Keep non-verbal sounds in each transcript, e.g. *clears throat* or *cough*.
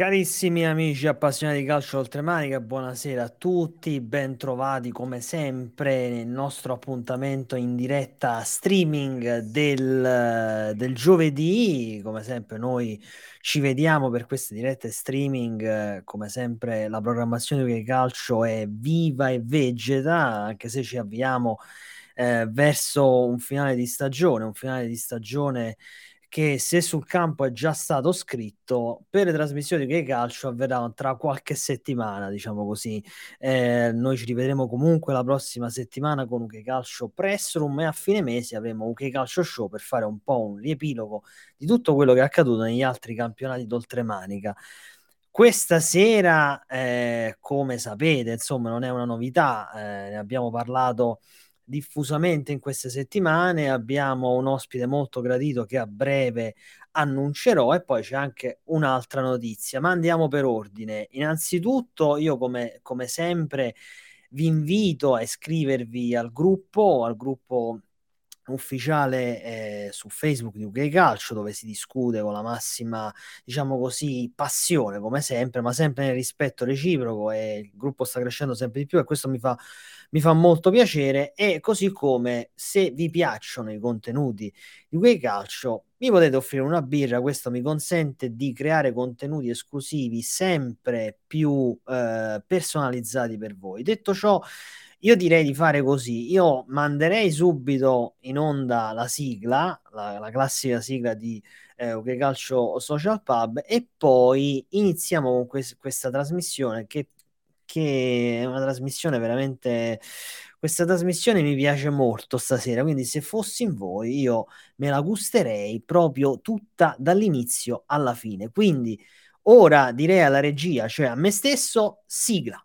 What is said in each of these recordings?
Carissimi amici appassionati di calcio oltremanica, buonasera a tutti, ben trovati come sempre nel nostro appuntamento in diretta streaming del, del giovedì. Come sempre noi ci vediamo per queste dirette streaming, come sempre la programmazione di calcio è viva e vegeta, anche se ci avviamo eh, verso un finale di stagione, un finale di stagione che se sul campo è già stato scritto, per le trasmissioni che calcio avverrà tra qualche settimana, diciamo così. Eh, noi ci rivedremo comunque la prossima settimana con UK Calcio Press e a fine mese avremo UK Calcio Show per fare un po' un riepilogo di tutto quello che è accaduto negli altri campionati d'oltremanica. Questa sera, eh, come sapete, insomma, non è una novità, eh, ne abbiamo parlato diffusamente in queste settimane. Abbiamo un ospite molto gradito che a breve annuncerò e poi c'è anche un'altra notizia. Ma andiamo per ordine. Innanzitutto, io come, come sempre vi invito a iscrivervi al gruppo, al gruppo ufficiale eh, su Facebook di UK Calcio dove si discute con la massima, diciamo così, passione come sempre, ma sempre nel rispetto reciproco e il gruppo sta crescendo sempre di più e questo mi fa, mi fa molto piacere e così come se vi piacciono i contenuti di UK Calcio mi potete offrire una birra, questo mi consente di creare contenuti esclusivi sempre più eh, personalizzati per voi. Detto ciò, io direi di fare così. Io manderei subito in onda la sigla, la, la classica sigla di eh, OK Calcio Social Pub, e poi iniziamo con que- questa trasmissione che, che è una trasmissione veramente. Questa trasmissione mi piace molto stasera, quindi se fossi in voi io me la gusterei proprio tutta dall'inizio alla fine. Quindi ora direi alla regia, cioè a me stesso, sigla.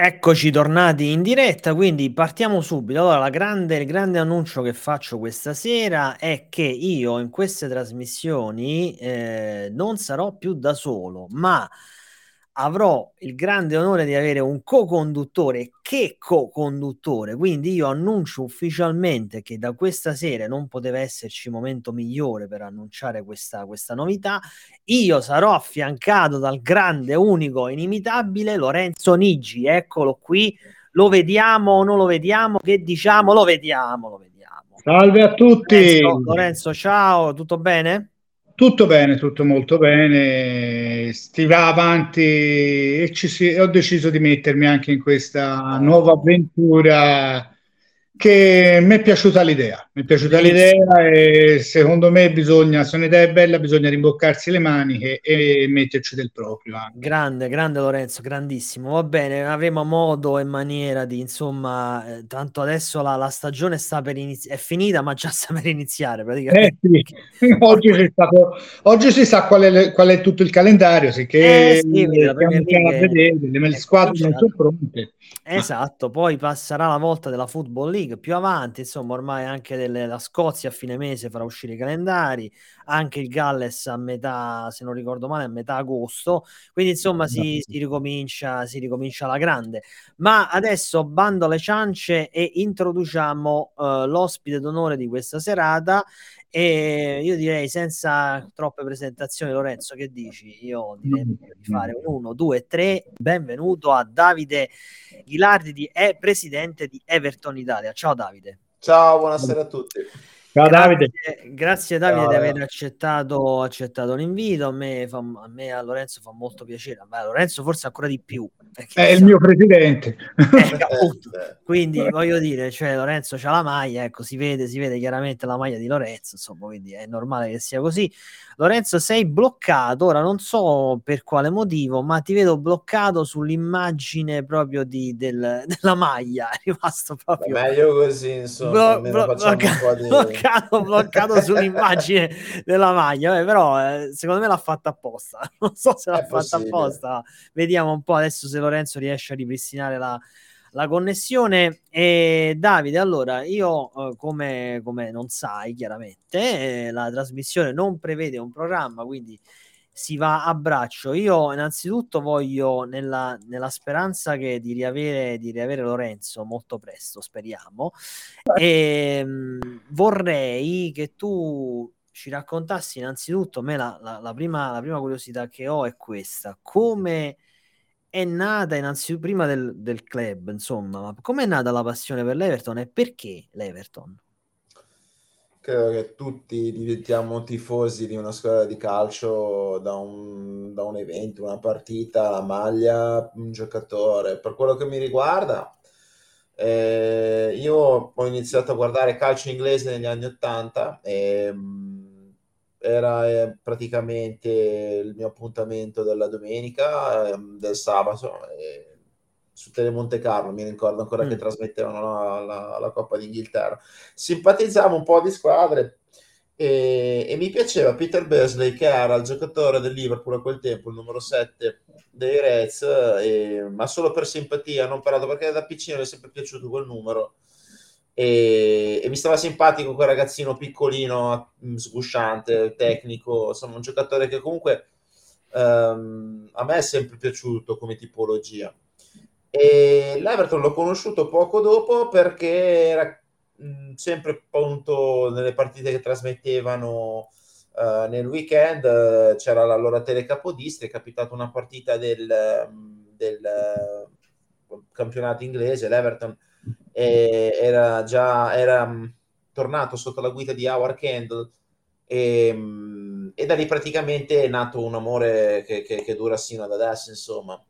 Eccoci tornati in diretta, quindi partiamo subito. Allora, grande, il grande annuncio che faccio questa sera è che io in queste trasmissioni eh, non sarò più da solo, ma avrò il grande onore di avere un co-conduttore che co-conduttore? Quindi io annuncio ufficialmente che da questa sera non poteva esserci momento migliore per annunciare questa, questa novità. Io sarò affiancato dal grande unico inimitabile Lorenzo Nigi. Eccolo qui. Lo vediamo o non lo vediamo? Che diciamo? Lo vediamo lo vediamo. Salve a tutti! Lorenzo, Lorenzo ciao tutto bene? Tutto bene, tutto molto bene. Si va avanti e si, ho deciso di mettermi anche in questa nuova avventura che mi è piaciuta l'idea, mi è piaciuta l'idea e secondo me bisogna, se un'idea è bella bisogna rimboccarsi le maniche e metterci del proprio. Anche. Grande, grande Lorenzo, grandissimo, va bene, avremo modo e maniera di, insomma, eh, tanto adesso la, la, stagione sta per iniziare, è finita ma già sta per iniziare praticamente. Eh sì. *laughs* oggi, stato, oggi, si sa qual è, qual è, tutto il calendario, sicché eh sì, le, vedere, le squadre non sono pronte. Esatto, poi passerà la volta della Football League più avanti, insomma, ormai anche della Scozia a fine mese farà uscire i calendari, anche il Galles a metà, se non ricordo male, a metà agosto, quindi insomma si, si, ricomincia, si ricomincia alla grande. Ma adesso bando alle ciance e introduciamo uh, l'ospite d'onore di questa serata e io direi senza troppe presentazioni, Lorenzo, che dici? Io direi di fare un 1, 2, 3. Benvenuto a Davide Ghilardi, di, è presidente di Everton Italia. Ciao Davide. Ciao, buonasera a tutti. Ciao Davide. Grazie Davide Ciao. di aver accettato, accettato l'invito. A me, fa, a me a Lorenzo fa molto piacere. A Lorenzo forse ancora di più. È il mio presidente. Eh, *laughs* quindi voglio dire, cioè Lorenzo c'ha la maglia, ecco, si vede, si vede chiaramente la maglia di Lorenzo, insomma, quindi è normale che sia così. Lorenzo, sei bloccato, ora non so per quale motivo, ma ti vedo bloccato sull'immagine proprio di, del, *laughs* della maglia, è rimasto proprio... Beh, meglio così, insomma, blo- blo- blocca- di... bloccato, bloccato sull'immagine della maglia, eh, però eh, secondo me l'ha fatta apposta, *laughs* non so se l'ha è fatta possibile. apposta, vediamo un po' adesso se Lorenzo riesce a ripristinare la la connessione. E Davide, allora io eh, come, come, non sai chiaramente, eh, la trasmissione non prevede un programma, quindi si va a braccio. Io innanzitutto voglio, nella, nella speranza che di riavere, di riavere Lorenzo molto presto, speriamo, e, ehm, mh, vorrei che tu ci raccontassi innanzitutto, me la, la, la, prima, la prima curiosità che ho è questa, come è nata innanzitutto prima del, del club, insomma, ma come è nata la passione per l'Everton e perché l'Everton? Credo che tutti diventiamo tifosi di una squadra di calcio da un, da un evento, una partita, la maglia, un giocatore. Per quello che mi riguarda, eh, io ho iniziato a guardare calcio inglese negli anni 80 e era eh, praticamente il mio appuntamento della domenica, eh, del sabato, eh, su Telemonte Carlo, mi ricordo ancora mm. che trasmettevano la, la, la, Coppa d'Inghilterra. Simpatizzavo un po' di squadre e, e, mi piaceva Peter Beasley, che era il giocatore del Liverpool a quel tempo, il numero 7 dei Reds, e, ma solo per simpatia, non per altro, perché da piccino mi è sempre piaciuto quel numero e, e, mi stava simpatico quel ragazzino piccolino, mm, sgusciante, tecnico, insomma un giocatore che comunque um, a me è sempre piaciuto come tipologia. E l'Everton l'ho conosciuto poco dopo perché era sempre appunto nelle partite che trasmettevano uh, nel weekend, uh, c'era l'allora telecapodista, è capitata una partita del, del uh, campionato inglese, l'Everton era già era tornato sotto la guida di Howard Kendall e, e, da lì praticamente è nato un amore che, che, che dura sino ad adesso, insomma.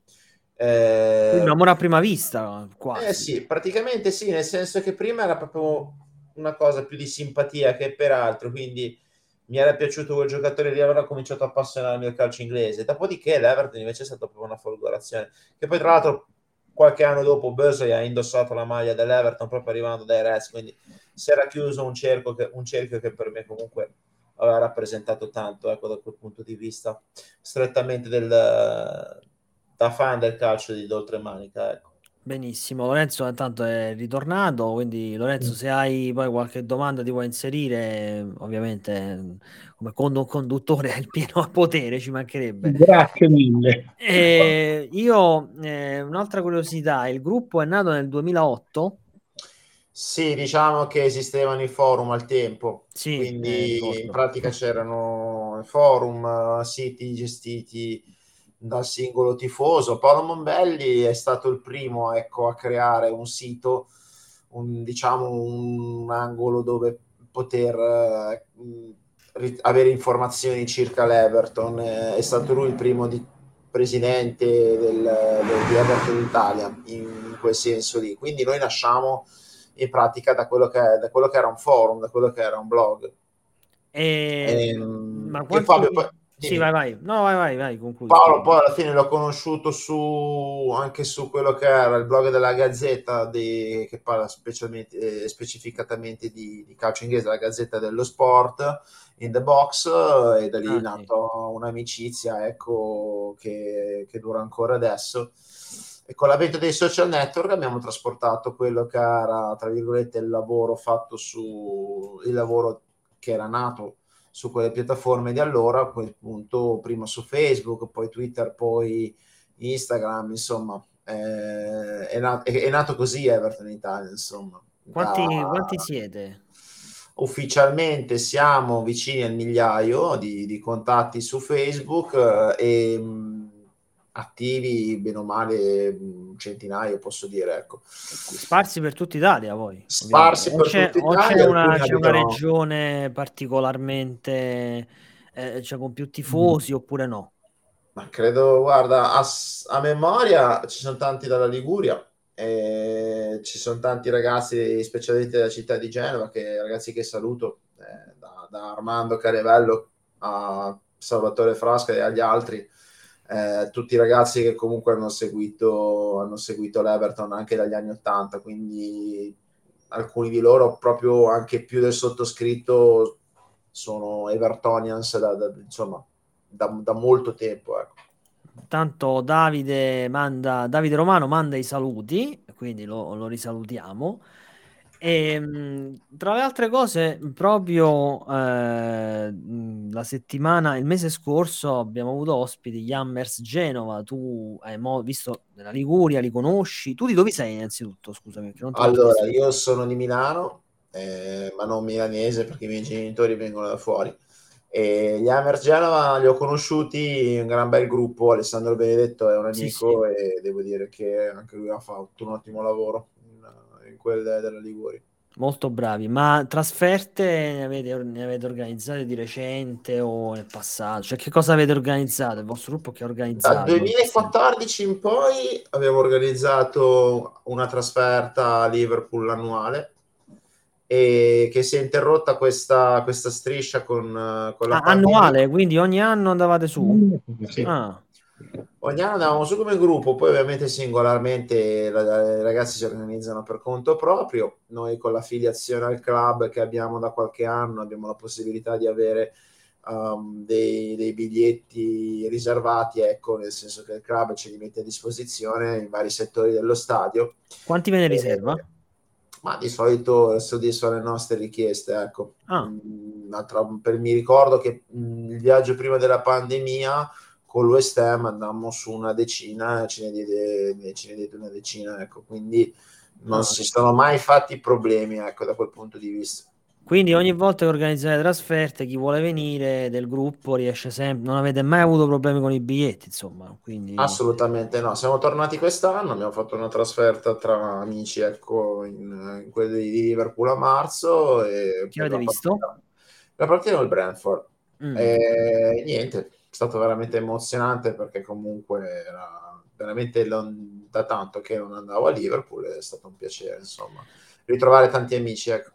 Eh, un amore a prima vista, quasi. Eh sì, praticamente sì, nel senso che prima era proprio una cosa più di simpatia che per altro, quindi mi era piaciuto quel giocatore lì, ho cominciato a appassionarmi al calcio inglese. Dopodiché l'Everton invece è stata proprio una folgorazione, che poi tra l'altro qualche anno dopo Bursey ha indossato la maglia dell'Everton proprio arrivando dai Reds, quindi si era chiuso un, che, un cerchio che per me comunque aveva rappresentato tanto, ecco, da quel punto di vista, strettamente del, da fan del calcio di d'oltremanica, ecco. Benissimo, Lorenzo intanto è ritornato, quindi Lorenzo mm. se hai poi qualche domanda ti vuoi inserire, ovviamente come conduttore hai il pieno *laughs* potere, ci mancherebbe. Grazie mille. E io, eh, un'altra curiosità, il gruppo è nato nel 2008? Sì, diciamo che esistevano i forum al tempo, sì, quindi eh, in pratica c'erano forum, siti gestiti dal singolo tifoso. Paolo Mombelli è stato il primo ecco, a creare un sito, un, diciamo un angolo dove poter eh, avere informazioni circa l'Everton. Eh, è stato lui il primo di, presidente del, del, di Everton Italia in, in, quel senso lì. Quindi noi nasciamo in pratica da quello che, da quello che era un forum, da quello che era un blog. E... E, ehm, ma quanti... Fabio, poi, sì, vai, vai. No, vai, vai, vai, concludi. Paolo poi alla fine l'ho conosciuto su, anche su quello che era il blog della Gazzetta di, che parla specialmente, eh, specificatamente di, di, calcio inglese, la Gazzetta dello Sport, in the box, e da lì ah, è nata un'amicizia ecco, che, che dura ancora adesso. E con l'avvento dei social network abbiamo trasportato quello che era, tra virgolette, il lavoro fatto su il lavoro che era nato su quelle piattaforme di allora, a quel punto prima su Facebook, poi Twitter, poi Instagram, insomma, eh, è, nato, è, è, nato, così Everton Italia, insomma. Quanti, da, quanti siete? Ufficialmente siamo vicini al migliaio di, di contatti su Facebook eh, e attivi, bene o male, un centinaio, posso dire. Ecco. Sparsi per tutta Italia, poi. Sparsi per c'è, tutta Italia. c'è una, c'è una regione particolarmente, eh, cioè con più tifosi mm. oppure no? Ma credo, guarda, a, a memoria ci sono tanti dalla Liguria, e ci sono tanti ragazzi, specialmente della città di Genova, che, ragazzi che saluto, eh, da, da, Armando Carevello a Salvatore Frasca e agli altri, eh, tutti i ragazzi che comunque hanno seguito, hanno seguito l'Everton anche dagli anni Ottanta, quindi alcuni di loro, proprio anche più del sottoscritto, sono Evertonians da, da, insomma, da, da molto tempo. Ecco. Tanto Davide, manda, Davide Romano manda i saluti, quindi lo, lo risalutiamo. E, ehm, tra le altre cose, proprio eh, la settimana, il mese scorso abbiamo avuto ospiti gli Hammers Genova. Tu hai mo- visto nella Liguria, li conosci? Tu di dove sei innanzitutto? Scusami. allora, io sono di Milano, eh, ma non milanese perché i miei genitori vengono da fuori. E gli Hammers Genova li ho conosciuti, un gran bel gruppo. Alessandro Benedetto è un amico sì, sì. e devo dire che anche lui ha fatto un ottimo lavoro quelle della Liguria. Molto bravi, ma trasferte ne avete, ne avete, organizzate di recente o nel passato? Cioè, che cosa avete organizzato? Il vostro gruppo che ha organizzato? Dal 2014 in poi abbiamo organizzato una trasferta a Liverpool annuale e che si è interrotta questa, questa striscia con, con la ah, annuale, quindi ogni anno andavate su? Sì. Ah. Ogni anno andavamo su come gruppo, poi ovviamente singolarmente i ragazzi si organizzano per conto proprio. Noi con l'affiliazione al club che abbiamo da qualche anno abbiamo la possibilità di avere um, dei, dei, biglietti riservati, ecco, nel senso che il club ce li mette a disposizione in vari settori dello stadio. Quanti ve ne riserva? Eh, ma di solito soddisfa le nostre richieste, ecco. Ah. Mm, per, mi ricordo che mh, mm, il viaggio prima della pandemia con l'West Ham andammo su una decina, ce ne diede, ce ne diede una decina, ecco, quindi non ah. si sono mai fatti problemi, ecco, da quel punto di vista. Quindi ogni volta che organizzate trasferte, chi vuole venire del gruppo riesce sempre, non avete mai avuto problemi con i biglietti, insomma. Quindi... Assolutamente no, siamo tornati quest'anno, abbiamo fatto una trasferta tra amici, ecco, in, in quelli di Liverpool a marzo. E chi avete visto? Partita, la partita del Brentford. Mm. E niente, stato veramente emozionante perché comunque era veramente da tanto che non andavo a Liverpool, è stato un piacere, insomma, ritrovare tanti amici. Ecco.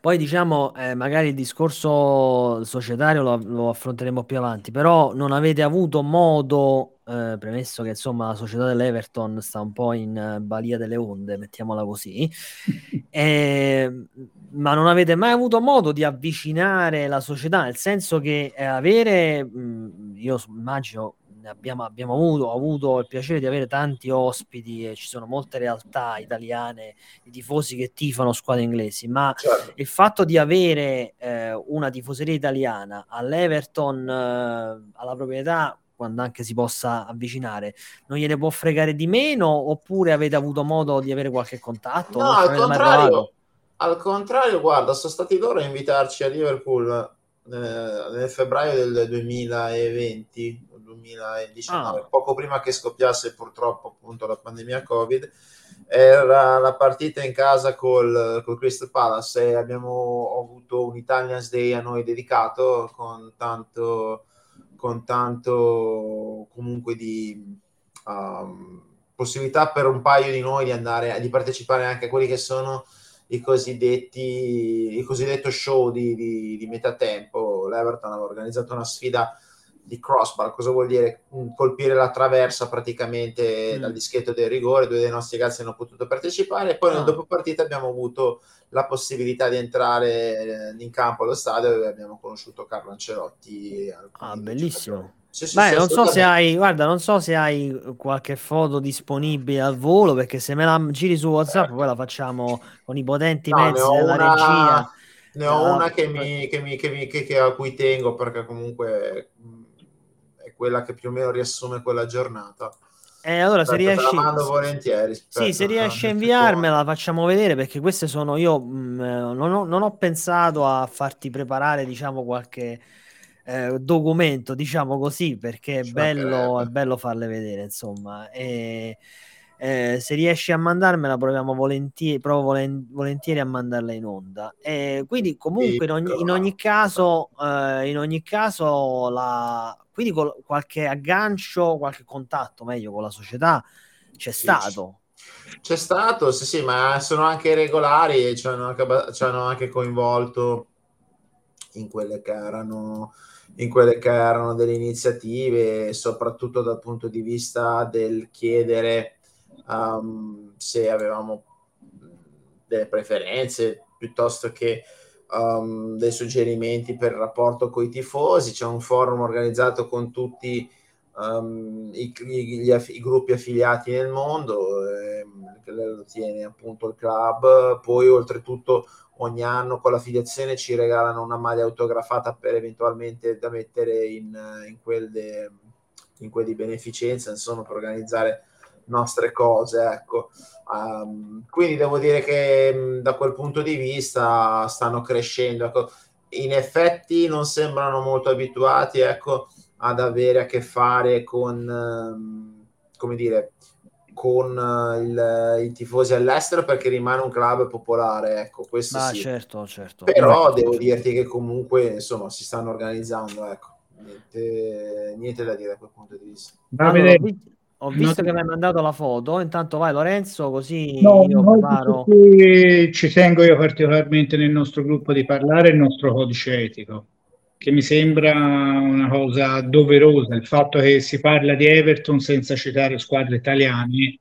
Poi diciamo, eh, magari il discorso societario lo, lo, affronteremo più avanti, però non avete avuto modo, eh, premesso che insomma la società dell'Everton sta un po' in uh, balia delle onde, mettiamola così, *laughs* eh, ma non avete mai avuto modo di avvicinare la società, nel senso che eh, avere, mh, mm, io immagino, abbiamo, abbiamo avuto, avuto, il piacere di avere tanti ospiti e ci sono molte realtà italiane, i tifosi che tifano squadre inglesi, ma certo. il fatto di avere eh, una tifoseria italiana all'Everton, eh, alla proprietà, quando anche si possa avvicinare, non gliene può fregare di meno oppure avete avuto modo di avere qualche contatto? No, al contrario, al contrario, guarda, sono stati loro a invitarci a Liverpool eh, nel febbraio del 2020 o 2019, ah. poco prima che scoppiasse purtroppo appunto la pandemia Covid. Era la partita in casa col, col Crystal Palace e abbiamo avuto un Italian's Day a noi dedicato con tanto, con tanto comunque di um, possibilità per un paio di noi di andare di partecipare anche a quelli che sono i cosiddetti, il cosiddetto show di, di, di metà tempo. L'Everton aveva organizzato una sfida di crossbar, cosa vuol dire? Colpire la traversa praticamente mm. dal dischetto del rigore, due dei nostri ragazzi hanno potuto partecipare e poi ah. nel dopo partita abbiamo avuto la possibilità di entrare in campo allo stadio dove abbiamo conosciuto Carlo Ancelotti. Ah, bellissimo. Sì, sì, Beh, sì, non so se hai, guarda, non so se hai qualche foto disponibile al volo, perché se me la giri su WhatsApp, poi la facciamo con i potenti no, mezzi della una, regia. Ne ho una che mi, che mi, che mi, che, a cui tengo, perché comunque quella che più o meno riassume quella giornata. Eh, allora, se riesci, volentieri. Aspetta, sì, se riesci a inviarmela, la facciamo vedere perché queste sono io. Mh, mm, non, ho, non ho pensato a farti preparare, diciamo, qualche eh, documento, diciamo così, perché è bello, è bello farle vedere, insomma. E, eh, se riesci a mandarmela, proviamo volentieri, provo volen- volentieri a mandarla in onda. E quindi, comunque, in ogni, in ogni caso, eh, in ogni caso, la, quindi col, qualche aggancio, qualche contatto meglio con la società c'è stato. C'è stato, sì, sì, ma sono anche regolari e ci hanno anche, ci hanno anche coinvolto in quelle che erano in quelle che erano delle iniziative, soprattutto dal punto di vista del chiedere um, se avevamo delle preferenze piuttosto che um, dei suggerimenti per il rapporto con i tifosi. C'è un forum organizzato con tutti um, i, gli, i, gruppi affiliati nel mondo, ehm, che lo tiene appunto il club. Poi, oltretutto, ogni anno con l'affiliazione ci regalano una maglia autografata per eventualmente da mettere in, in, quelle di beneficenza, insomma, per organizzare nostre cose, ecco. Um, quindi devo dire che mh, da quel punto di vista stanno crescendo. Ecco. In effetti non sembrano molto abituati ecco, ad avere a che fare con, um, come dire, con uh, il, i tifosi all'estero perché rimane un club popolare. Ecco, questo ah, sì. certo, certo. Però devo dirti che comunque insomma si stanno organizzando. Ecco. Niente, niente da dire da quel punto di vista. Allora, ho visto no, che mi hai mandato la foto, intanto vai Lorenzo, così no, io preparo. Ci tengo io particolarmente nel nostro gruppo di parlare il nostro codice etico, che mi sembra una cosa doverosa. Il fatto che si parla di Everton senza citare squadre italiane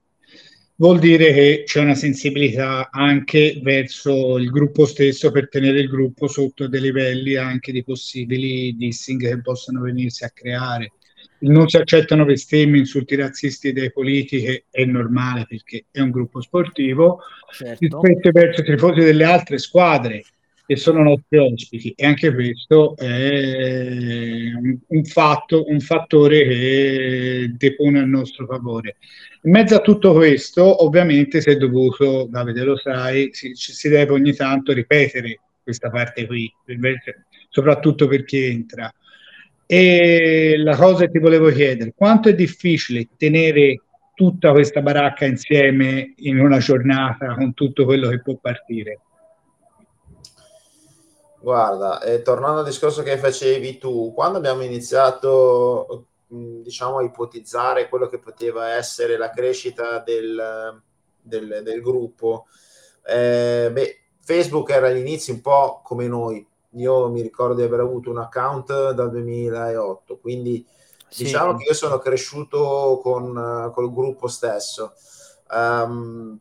vuol dire che c'è una sensibilità anche verso il gruppo stesso per tenere il gruppo sotto dei livelli anche di possibili dissing che possono venirsi a creare non si accettano bestemmie, insulti razzisti dai politiche, è normale perché è un gruppo sportivo, certo. rispetto verso i tifosi delle altre squadre che sono nostri ospiti e anche questo è un, fatto, un fattore che depone a nostro favore. In mezzo a tutto questo, ovviamente, si è dovuto, Davide lo sai, si, si deve ogni tanto ripetere questa parte qui, soprattutto per chi entra. E la cosa che ti volevo chiedere, quanto è difficile tenere tutta questa baracca insieme in una giornata con tutto quello che può partire? Guarda, eh, tornando al discorso che facevi tu, quando abbiamo iniziato diciamo, a ipotizzare quello che poteva essere la crescita del, del, del gruppo, eh, beh, Facebook era all'inizio un po' come noi, io mi ricordo di aver avuto un account dal 2008, quindi sì. diciamo che io sono cresciuto con col gruppo stesso. Um,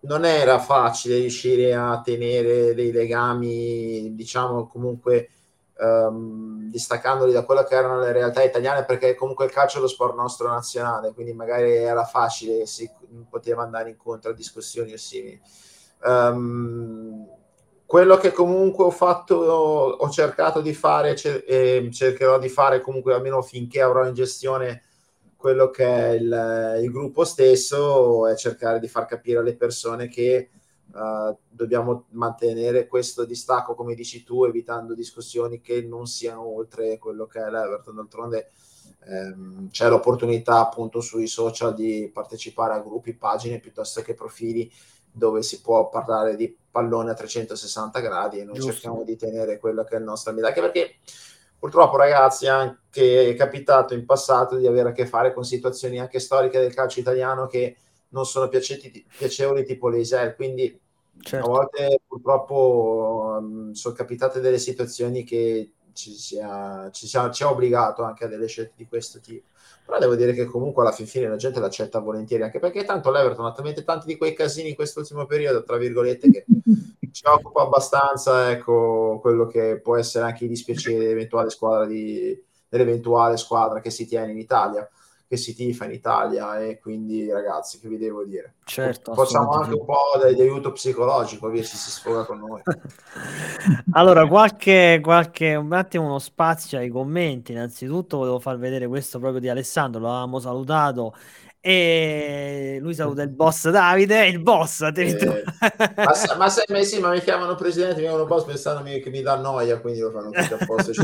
non era facile riuscire a tenere dei legami, diciamo comunque um, distaccandoli da quelle che erano le realtà italiane, perché comunque il calcio è lo sport nostro nazionale, quindi magari era facile, si poteva andare incontro a discussioni o simili. Um, quello che comunque ho fatto, ho, cercato di fare e cercherò di fare comunque almeno finché avrò in gestione quello che è il, il gruppo stesso è cercare di far capire alle persone che uh, dobbiamo mantenere questo distacco, come dici tu, evitando discussioni che non siano oltre quello che è l'Everton. D'altronde ehm, c'è l'opportunità appunto sui social di partecipare a gruppi, pagine piuttosto che profili dove si può parlare di pallone a 360 gradi e noi Giusto. cerchiamo di tenere quello che è il nostro ambito, anche perché purtroppo ragazzi anche è capitato in passato di avere a che fare con situazioni anche storiche del calcio italiano che non sono piaceti, piacevoli tipo l'Eisel, quindi certo. a volte purtroppo um, sono capitate delle situazioni che ci, sia, ci, sia, ci ha obbligato anche a delle scelte di questo tipo però devo dire che comunque alla fin fine la gente l'accetta volentieri, anche perché tanto l'Everton ha talmente tanti di quei casini in quest'ultimo periodo, tra virgolette, che *laughs* ci occupa abbastanza, ecco, quello che può essere anche i dispiaceri dell'eventuale squadra, di, dell'eventuale squadra che si tiene in Italia che si tifa in Italia e quindi ragazzi che vi devo dire? Certo facciamo anche un po' di, di aiuto psicologico ci si sfoga con noi. *laughs* Allora qualche, qualche un attimo uno spazio ai commenti. Innanzitutto volevo far vedere questo proprio di Alessandro l'avevamo salutato E lui saluta il boss Davide, il boss. Eh, ma, ma, se, ma, sì, ma mi chiamano presidente, mi chiamano boss pensando che mi dà noia, quindi lo fanno tutti apposta. *laughs*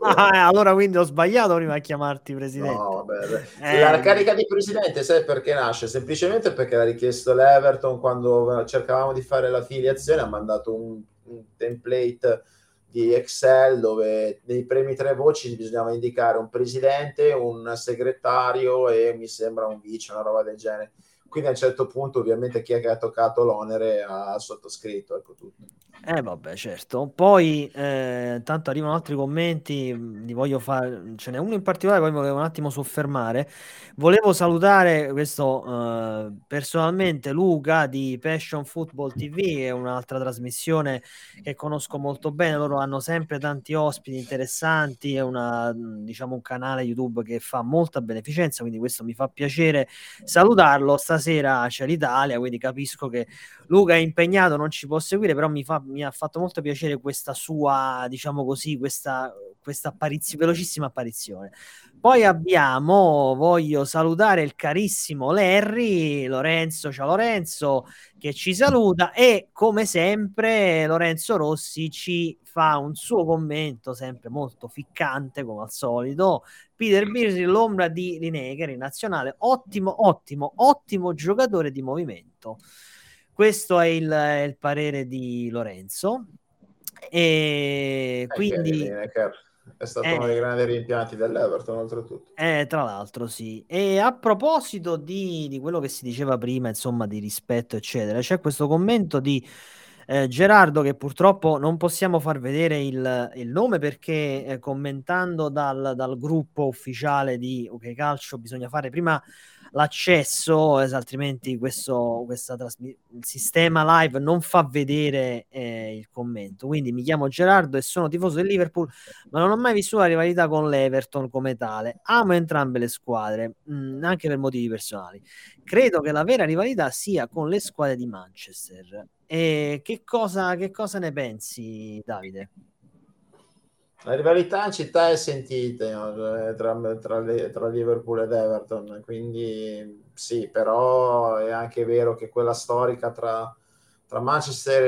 Ah, eh, allora quindi ho sbagliato prima a chiamarti presidente. No, eh, la carica di presidente, sai perché nasce? Semplicemente perché l'ha richiesto l'Everton quando cercavamo di fare l'affiliazione, ha mandato un, un template di Excel dove nei primi tre voci bisognava indicare un presidente, un segretario e mi sembra un vice, una roba del genere. Quindi a un certo punto ovviamente chi è che ha toccato l'onere ha sottoscritto, ecco tutto. Eh vabbè, certo. Poi, eh, tanto arrivano altri commenti, li voglio fare, ce n'è uno in particolare, poi mi volevo un attimo soffermare. Volevo salutare questo eh, personalmente Luca di Passion Football TV, è un'altra trasmissione che conosco molto bene, loro hanno sempre tanti ospiti interessanti, è una, diciamo, un canale YouTube che fa molta beneficenza, quindi questo mi fa piacere salutarlo. Stasera c'è l'Italia, quindi capisco che Luca è impegnato, non ci può seguire, però mi, fa, mi ha fatto molto piacere questa sua, diciamo così, questa, questa apparizione, velocissima apparizione. Poi abbiamo, voglio salutare il carissimo Larry, Lorenzo, ciao Lorenzo, che ci saluta e come sempre Lorenzo Rossi ci fa un suo commento sempre molto ficcante come al solito. Peter Beasley, l'ombra di Lineker in nazionale, ottimo, ottimo, ottimo giocatore di movimento. Questo è il, è il parere di Lorenzo. E eh, quindi è stato eh, uno dei grandi rimpianti dell'Everton, oltretutto. Eh, tra l'altro, sì. E a proposito di, di, quello che si diceva prima, insomma, di rispetto, eccetera, c'è questo commento di eh, Gerardo che purtroppo non possiamo far vedere il, il nome perché eh, commentando dal, dal, gruppo ufficiale di OK Calcio bisogna fare prima l'accesso, altrimenti questo questa trasmi- il sistema live non fa vedere eh, il commento. Quindi mi chiamo Gerardo e sono tifoso del Liverpool, ma non ho mai vissuto la rivalità con l'Everton come tale. Amo entrambe le squadre, mh, mm, anche per motivi personali. Credo che la vera rivalità sia con le squadre di Manchester. E che cosa, che cosa ne pensi, Davide? La rivalità in città è sentita no? tra, tra, tra, Liverpool ed Everton, quindi sì, però è anche vero che quella storica tra, tra Manchester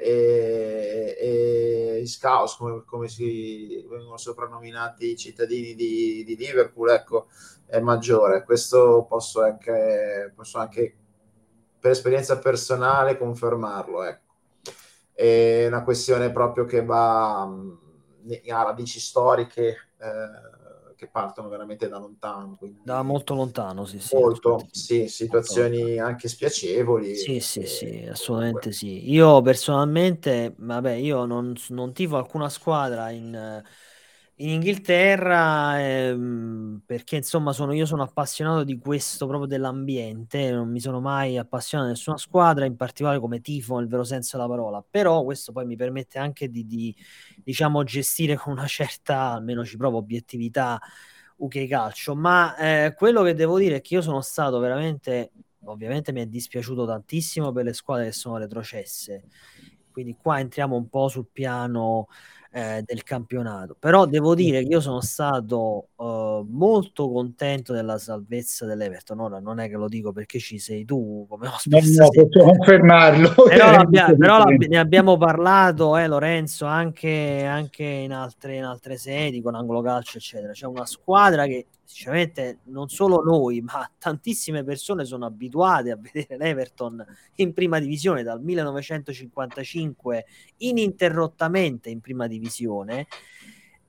e, e, e Scouts, come, come, si vengono soprannominati i cittadini di, di, Liverpool, ecco, è maggiore. Questo posso anche, posso anche per esperienza personale confermarlo. Ecco. È una questione proprio che va ha radici storiche eh, che partono veramente da lontano. Da molto lontano, sì, sì. Molto, sì, situazioni molto. anche spiacevoli. Sì, sì, sì, assolutamente comunque. sì. Io personalmente, vabbè, io non, non tifo alcuna squadra in in Inghilterra ehm, perché insomma sono, io sono appassionato di questo proprio dell'ambiente non mi sono mai appassionato a nessuna squadra in particolare come tifo nel vero senso della parola. Però questo poi mi permette anche di, di diciamo gestire con una certa almeno ci provo obiettività UK calcio. Ma eh, quello che devo dire è che io sono stato veramente ovviamente mi è dispiaciuto tantissimo per le squadre che sono retrocesse. Quindi qua entriamo un po' sul piano eh, del campionato. Però devo dire che io sono stato uh, molto contento della salvezza dell'Everton. Ora non è che lo dico perché ci sei tu come *laughs* ospite. No, no, posso confermarlo. *laughs* Però, l'abbia, però ne abbiamo parlato, eh, Lorenzo, anche, anche in, altre, in altre sedi, con Angolo Calcio, eccetera. C'è una squadra che sinceramente non solo noi, ma tantissime persone sono abituate a vedere l'Everton in prima divisione dal 1955 ininterrottamente in prima divisione.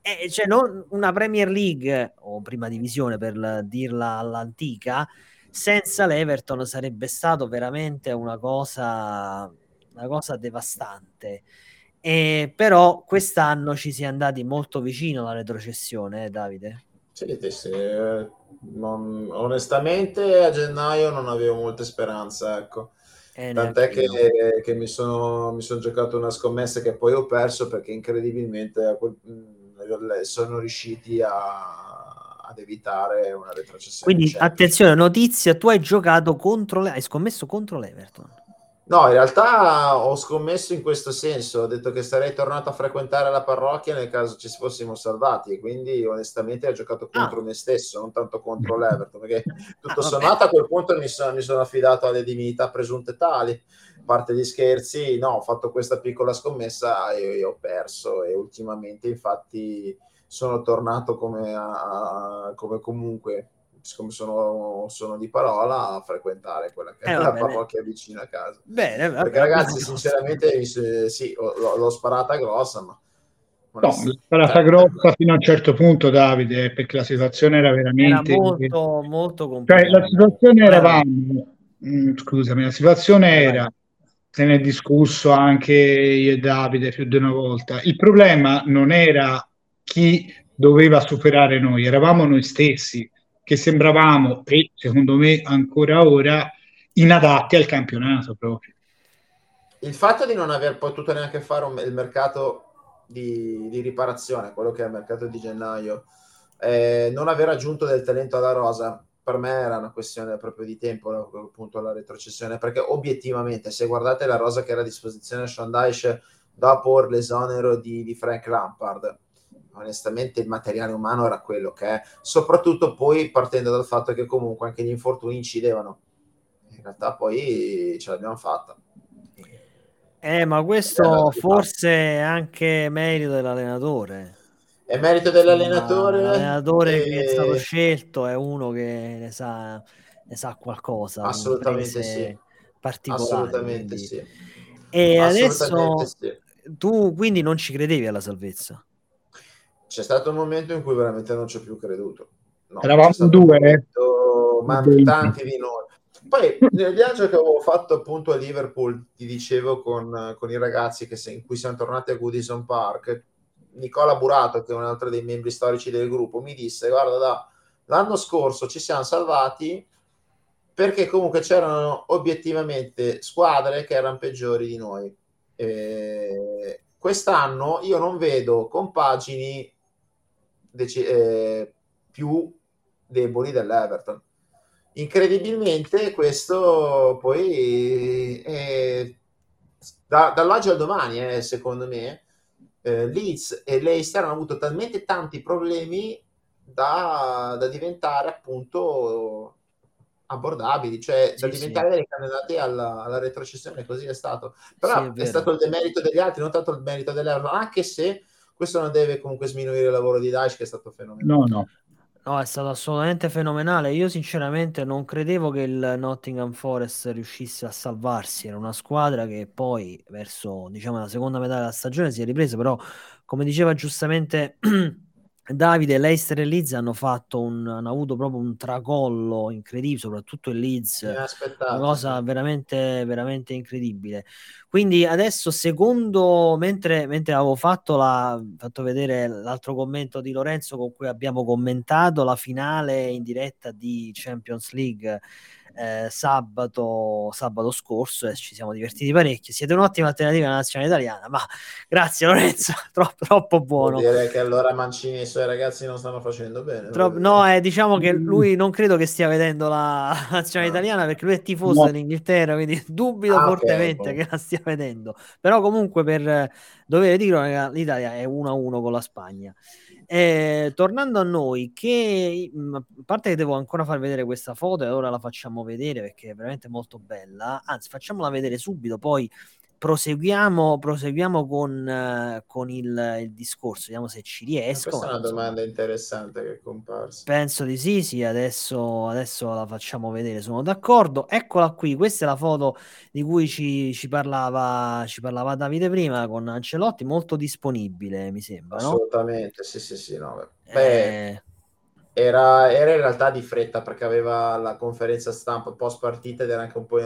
E cioè non una Premier League o prima divisione per dirla all'antica, senza l'Everton sarebbe stato veramente una cosa, una cosa devastante. E però quest'anno ci si è andati molto vicino alla retrocessione, eh, Davide. Sì, sì, non, onestamente a gennaio non avevo molte speranze, ecco. Eh, Tant'è che, che, mi, sono, mi sono giocato una scommessa che poi ho perso perché incredibilmente sono riusciti a, ad evitare una retrocessione. Quindi attenzione, notizia, tu hai giocato contro, hai scommesso contro l'Everton. No, in realtà ho scommesso in questo senso, ho detto che sarei tornato a frequentare la parrocchia nel caso ci fossimo salvati e quindi onestamente ho giocato contro ah. me stesso, non tanto contro *laughs* l'Everton, perché tutto ah, sommato a quel punto mi, so, mi, sono affidato alle divinità presunte tali, a parte gli scherzi, no, ho fatto questa piccola scommessa e, e ho perso. E ultimamente infatti sono tornato come, a, come comunque siccome sono, sono, di parola, a frequentare quella che eh, è la parrocchia vicina a casa. Bene, vabbè, Perché ragazzi, sinceramente, mi, sì, l'ho, l'ho sparata grossa, ma... No, sparata cioè, grossa fino a un certo punto, Davide, perché la situazione era veramente... Era molto, molto complicata. Cioè, la situazione eravamo... Mm, scusami, la situazione era... Se ne è discusso anche io e Davide più di una volta. Il problema non era chi doveva superare noi, eravamo noi stessi che sembravamo, e secondo me ancora ora, inadatti al campionato proprio. Il fatto di non aver potuto neanche fare un, il mercato di, di, riparazione, quello che è il mercato di gennaio, eh, non aver aggiunto del talento alla rosa, per me era una questione proprio di tempo, appunto, la retrocessione, perché obiettivamente, se guardate la rosa che era a disposizione a Shandaich dopo l'esonero di, di Frank Lampard, onestamente il materiale umano era quello che è, soprattutto poi partendo dal fatto che comunque anche gli infortuni incidevano. In realtà poi ce l'abbiamo fatta. Eh, ma questo forse è anche merito dell'allenatore. È merito dell'allenatore. L'allenatore e... che è stato scelto è uno che ne sa, ne sa qualcosa. Assolutamente sì. Particolare. Assolutamente quindi. sì. E adesso sì. tu quindi non ci credevi alla salvezza? C'è stato un momento in cui veramente non ci ho più creduto. No, Eravamo due, momento, ma tanti di noi. Poi nel viaggio che avevo fatto appunto a Liverpool, ti dicevo con, con i ragazzi che se, in cui siamo tornati a Goodison Park, Nicola Burato, che è un altro dei membri storici del gruppo, mi disse: Guarda, da, l'anno scorso ci siamo salvati perché comunque c'erano obiettivamente squadre che erano peggiori di noi. E quest'anno io non vedo compagini dec- eh, più deboli dell'Everton. Incredibilmente questo poi è, da, dall'oggi al domani, eh, secondo me, eh, Leeds e Leicester hanno avuto talmente tanti problemi da, da diventare appunto abbordabili, cioè sì, da diventare sì. delle candidate alla, alla, retrocessione, così è stato. Però sì, è, è, stato il demerito degli altri, non tanto il merito dell'Everton, anche se questo non deve comunque sminuire il lavoro di Daesh che è stato fenomenale. No, no. No, è stato assolutamente fenomenale. Io sinceramente non credevo che il Nottingham Forest riuscisse a salvarsi. Era una squadra che poi verso, diciamo, la seconda metà della stagione si è ripresa, però come diceva giustamente *clears throat* Davide, Leicester e Leeds hanno fatto un, hanno avuto proprio un tracollo incredibile, soprattutto il Leeds, una cosa veramente, veramente incredibile. Quindi adesso, secondo, mentre, mentre avevo fatto, la, fatto vedere l'altro commento di Lorenzo con cui abbiamo commentato la finale in diretta di Champions League eh, sabato, sabato scorso e ci siamo divertiti parecchio. Siete un'ottima alternativa alla nazionale italiana, ma grazie Lorenzo, *laughs* troppo, troppo buono. Vuol dire che allora Mancini e i suoi ragazzi non stanno facendo bene. Tro- no, eh, diciamo che lui non credo che stia vedendo la *laughs* nazionale no. italiana perché lui è tifoso no. dell'Inghilterra, quindi *laughs* dubito ah, fortemente okay, che la stia vedendo. Però comunque per dovere di l'Italia è 1-1 con la Spagna. Eh, tornando a noi, che mm, a parte che devo ancora far vedere questa foto e ora la facciamo vedere perché è veramente molto bella, anzi facciamola vedere subito, poi proseguiamo, proseguiamo con, uh, con il, il, discorso, vediamo se ci riesco. Questa è una domanda interessante che è comparsa. Penso di sì, sì, adesso, adesso, la facciamo vedere, sono d'accordo. Eccola qui, questa è la foto di cui ci, ci, parlava, ci parlava Davide prima con Ancelotti, molto disponibile, mi sembra. Assolutamente, no? sì, sì, sì. No. Beh, eh... era, era in realtà di fretta perché aveva la conferenza stampa post partita ed era anche un po'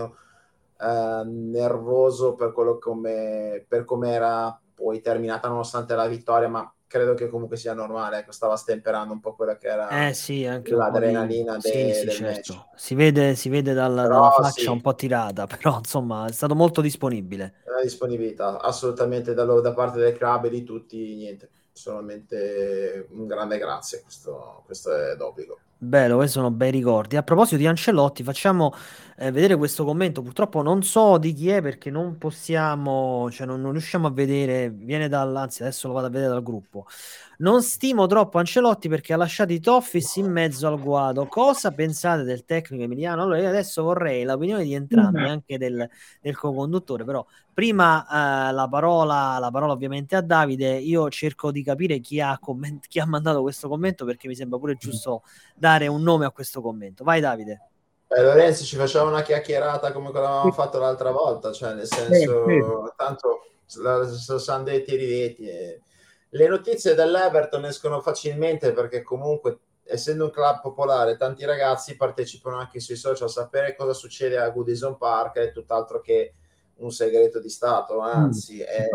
eh, nervoso per quello come, per come era poi terminata nonostante la vittoria, ma credo che comunque sia normale, ecco, stava stemperando un po' quella che era eh sì, anche l'adrenalina di... de, sì, sì, certo. si, vede, si vede dalla, però, dalla faccia un po' tirata, *laughs* però insomma è stato molto disponibile. La disponibilità, assolutamente da, da parte del club e di tutti, niente, solamente un grande grazie, questo, questo è d'obbligo. Bello, questi sono bei ricordi. A proposito di Ancelotti, facciamo eh, vedere questo commento. Purtroppo non so di chi è perché non possiamo, cioè non, non riusciamo a vedere. Viene dal, anzi, adesso lo vado a vedere dal gruppo. Non stimo troppo Ancelotti perché ha lasciato i Toffis in mezzo al guado. Cosa pensate del tecnico emiliano? Allora, io adesso vorrei l'opinione di entrambi, mm. anche del, del co-conduttore, però prima eh, la, parola, la parola ovviamente a Davide. Io cerco di capire chi ha, comment- chi ha mandato questo commento perché mi sembra pure giusto dare un nome a questo commento. Vai Davide. Eh, Lorenzo ci faceva una chiacchierata come quella avevamo fatto l'altra volta, cioè nel senso, tanto sono detti e ridetti. E le notizie dell'Everton escono facilmente perché comunque essendo un club popolare tanti ragazzi partecipano anche sui social sapere cosa succede a Goodison Park è tutt'altro che un segreto di Stato anzi è,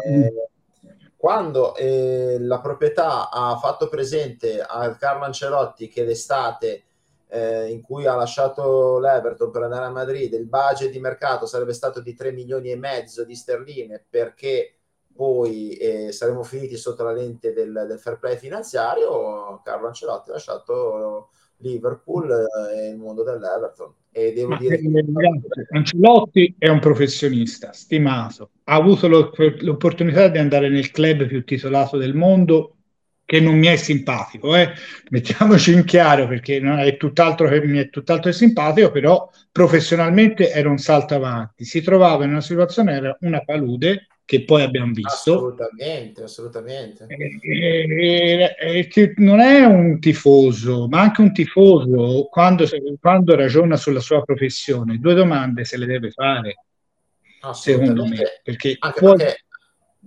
quando eh, la proprietà ha fatto presente a Carlo Ancelotti che l'estate eh, in cui ha lasciato l'Everton per andare a Madrid il budget di mercato sarebbe stato di 3 milioni e mezzo di sterline perché poi eh, saremmo finiti sotto la lente del, del, fair play finanziario, Carlo Ancelotti ha lasciato Liverpool e il mondo dell'Everton. E devo Ma dire che... Ancelotti è un professionista stimato, ha avuto l'opportunità di andare nel club più titolato del mondo che non mi è simpatico, eh? mettiamoci in chiaro perché è tutt'altro che mi è tutt'altro simpatico, però professionalmente era un salto avanti, si trovava in una situazione, era una palude che poi abbiamo visto. Assolutamente, assolutamente. E, e, e, non è un tifoso, ma anche un tifoso, quando, quando, ragiona sulla sua professione, due domande se le deve fare, secondo me. Perché, anche poi... perché...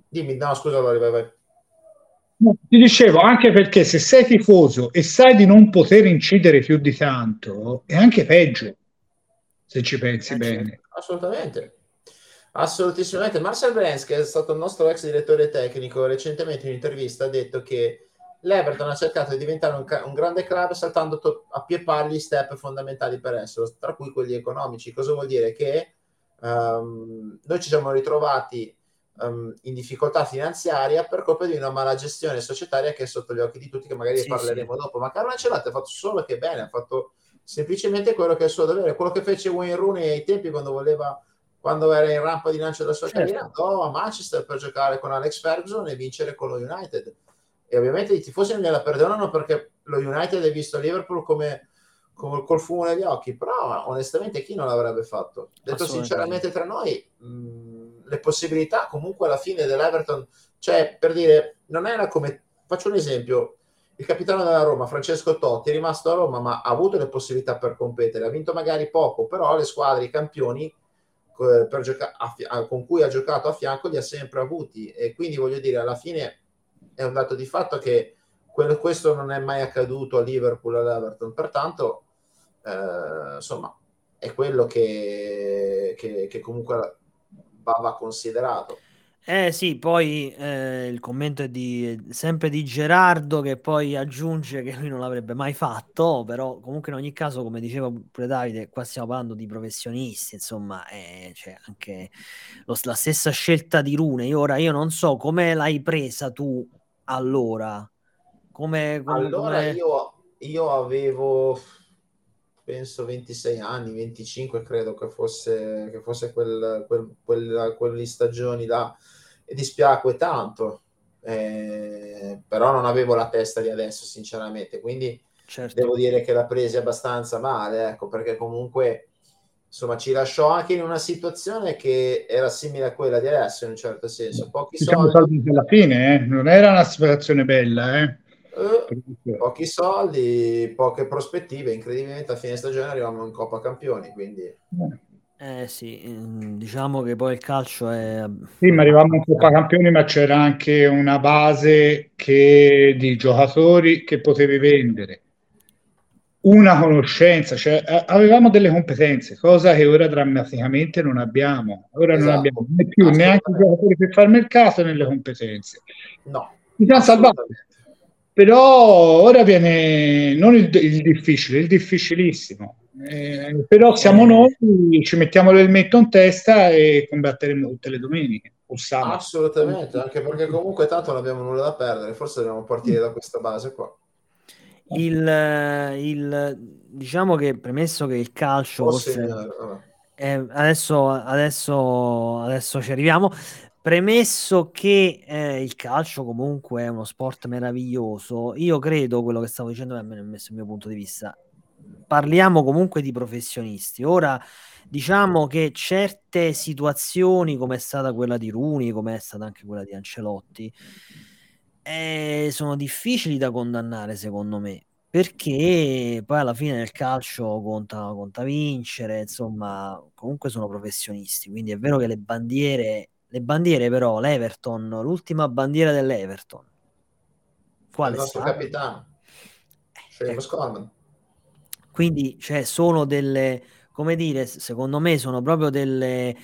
Dimmi, no, scusa, vai, vai, vai. ti dicevo, anche perché se sei tifoso e sai di non poter incidere più di tanto, è anche peggio, se ci pensi eh, bene. Assolutamente. Assolutissimamente. Marcel Brens, che è stato il nostro ex direttore tecnico, recentemente in un'intervista ha detto che l'Everton ha cercato di diventare un, un grande club saltando to- a pie pari gli step fondamentali per esso, tra cui quelli economici. Cosa vuol dire? Che um, noi ci siamo ritrovati um, in difficoltà finanziaria per colpa di una mala gestione societaria che è sotto gli occhi di tutti, che magari sì, parleremo sì. dopo. Ma Carlo Ancelotti ha fatto solo che bene, ha fatto semplicemente quello che è il suo dovere, quello che fece Wayne Rooney ai tempi quando voleva quando era in rampa di lancio della sua certo. carriera, andò a Manchester per giocare con Alex Ferguson e vincere con lo United. E ovviamente i tifosi non gliela perdonano perché lo United è visto a Liverpool come, come col fumo negli occhi, però onestamente chi non l'avrebbe fatto? Detto sinceramente tra noi, mh, le possibilità comunque alla fine dell'Everton, cioè per dire, non era come, faccio un esempio, il capitano della Roma, Francesco Totti, è rimasto a Roma ma ha avuto le possibilità per competere, ha vinto magari poco, però le squadre, i campioni per gioca- a, con cui ha giocato a fianco li ha sempre avuti. E quindi voglio dire alla fine è un dato di fatto che quello, questo non è mai accaduto a Liverpool all'Everton. Pertanto eh, insomma è quello che, che, che comunque va, va considerato eh sì, poi eh, il commento è di, sempre di Gerardo che poi aggiunge che lui non l'avrebbe mai fatto, però comunque in ogni caso, come diceva pure Davide, qua stiamo parlando di professionisti, insomma, eh, c'è anche lo, la stessa scelta di Rune. Io ora io non so come l'hai presa tu allora. Come, come, allora come... Io, io avevo penso 26 anni, 25 credo che fosse, che fosse quel, quel, quel, quelle stagioni là e dispiacque tanto, eh, però non avevo la testa di adesso sinceramente, quindi certo. devo dire che la presi abbastanza male, ecco, perché comunque insomma ci lasciò anche in una situazione che era simile a quella di adesso in un certo senso. Pochi Siamo soldi alla fine, eh? non era una situazione bella, eh? Eh, pochi soldi, poche prospettive. Incredibilmente a fine stagione arriviamo in Coppa Campioni. Quindi, eh sì, mm, diciamo che poi il calcio è. Sì, ma arrivavamo in Coppa Campioni, ma c'era anche una base che, di giocatori che potevi vendere, una conoscenza, cioè avevamo delle competenze, cosa che ora drammaticamente non abbiamo. Ora esatto. non abbiamo né più neanche i giocatori per fare mercato né le competenze. No. Mi siamo salvati però ora viene non il, il difficile, il difficilissimo. Eh, però siamo eh. noi, ci mettiamo l'elmetto in testa e combatteremo tutte le domeniche. Assolutamente, anche perché comunque tanto non abbiamo nulla da perdere, forse dobbiamo partire da questa base qua. il, il, diciamo che premesso che il calcio forse, eh, adesso, adesso, adesso ci arriviamo premesso che eh, il calcio comunque è uno sport meraviglioso io credo quello che stavo dicendo almeno messo il mio punto di vista parliamo comunque di professionisti. Ora diciamo che certe situazioni come è stata quella di Runi come è stata anche quella di Ancelotti eh, sono difficili da condannare secondo me perché poi alla fine nel calcio conta, conta vincere, insomma, comunque sono professionisti, quindi è vero che le bandiere, le bandiere però, l'Everton, l'ultima bandiera dell'Everton, quale il nostro capitano, eh, Quindi, cioè, sono delle, come dire, secondo me sono proprio delle,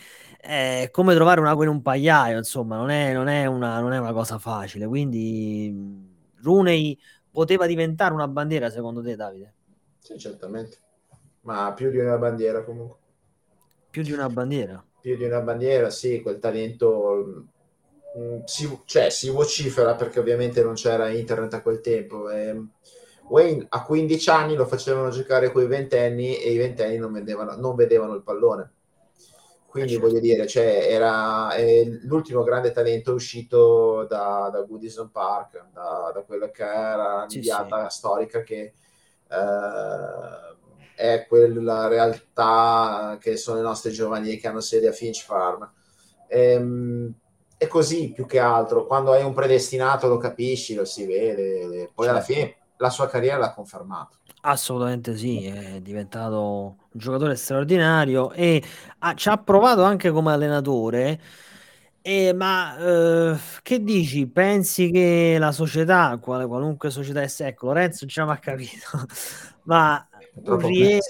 eh, come trovare un acqua in un pagliaio, insomma, non è, non è, una, non è una cosa facile. Quindi Runei poteva diventare una bandiera secondo te, Davide? Sì, certamente. Ma più di una bandiera comunque. Più di una bandiera? Più di una bandiera, sì, quel talento mh, mm, si, cioè, si vocifera perché ovviamente non c'era internet a quel tempo. E Wayne a 15 anni lo facevano giocare con i ventenni e i ventenni non vedevano, non vedevano il pallone quindi certo. voglio dire, cioè, era l'ultimo grande talento uscito da, da Goodison Park, da, da quella che era l'inviata sì, sì. storica che eh, è quella realtà che sono i nostri giovani che hanno sede a Finch Farm. Ehm, è così più che altro, quando hai un predestinato lo capisci, lo si vede, poi certo. alla fine la sua carriera l'ha confermato. Assolutamente sì, è diventato un giocatore straordinario e ha, ci ha provato anche come allenatore. E, ma eh, che dici? Pensi che la società, quale, qualunque società sia, ecco, Lorenzo già mi ha capito, *laughs* ma un, rie-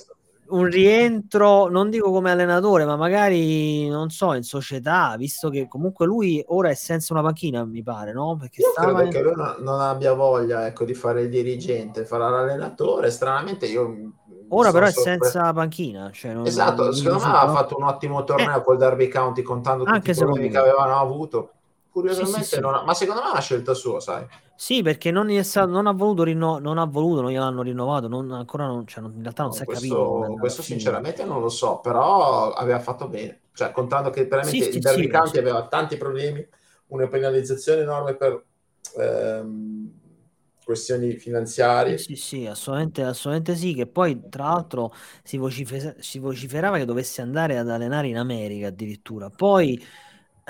un, rientro, non dico come allenatore, ma magari non so, in società, visto che comunque lui ora è senza una panchina, mi pare, no? Perché io credo in... che lui non, non, abbia voglia ecco, di fare il dirigente, farà l'allenatore. Stranamente io. Ora però è senza panchina. Cioè non, esatto, non, secondo me ha fatto un ottimo torneo eh, col Derby County contando tutti i problemi che avevano avuto. Curiosamente, sì, sì, sì. Ha, ma secondo me è una scelta sua, sai. Sì, perché non, stato, non ha voluto, rinno- non ha voluto, non gliel'hanno rinnovato, non, ancora non, cioè, in realtà non no, si è capito. Questo sinceramente non lo so, però aveva fatto bene. Cioè, contando che veramente sì, il Derby County aveva tanti problemi, una penalizzazione enorme per ehm, questioni finanziarie. Sì, sì, assolutamente, assolutamente sì, che poi tra l'altro si, vocifer- si vociferava che dovesse andare ad allenare in America addirittura. Poi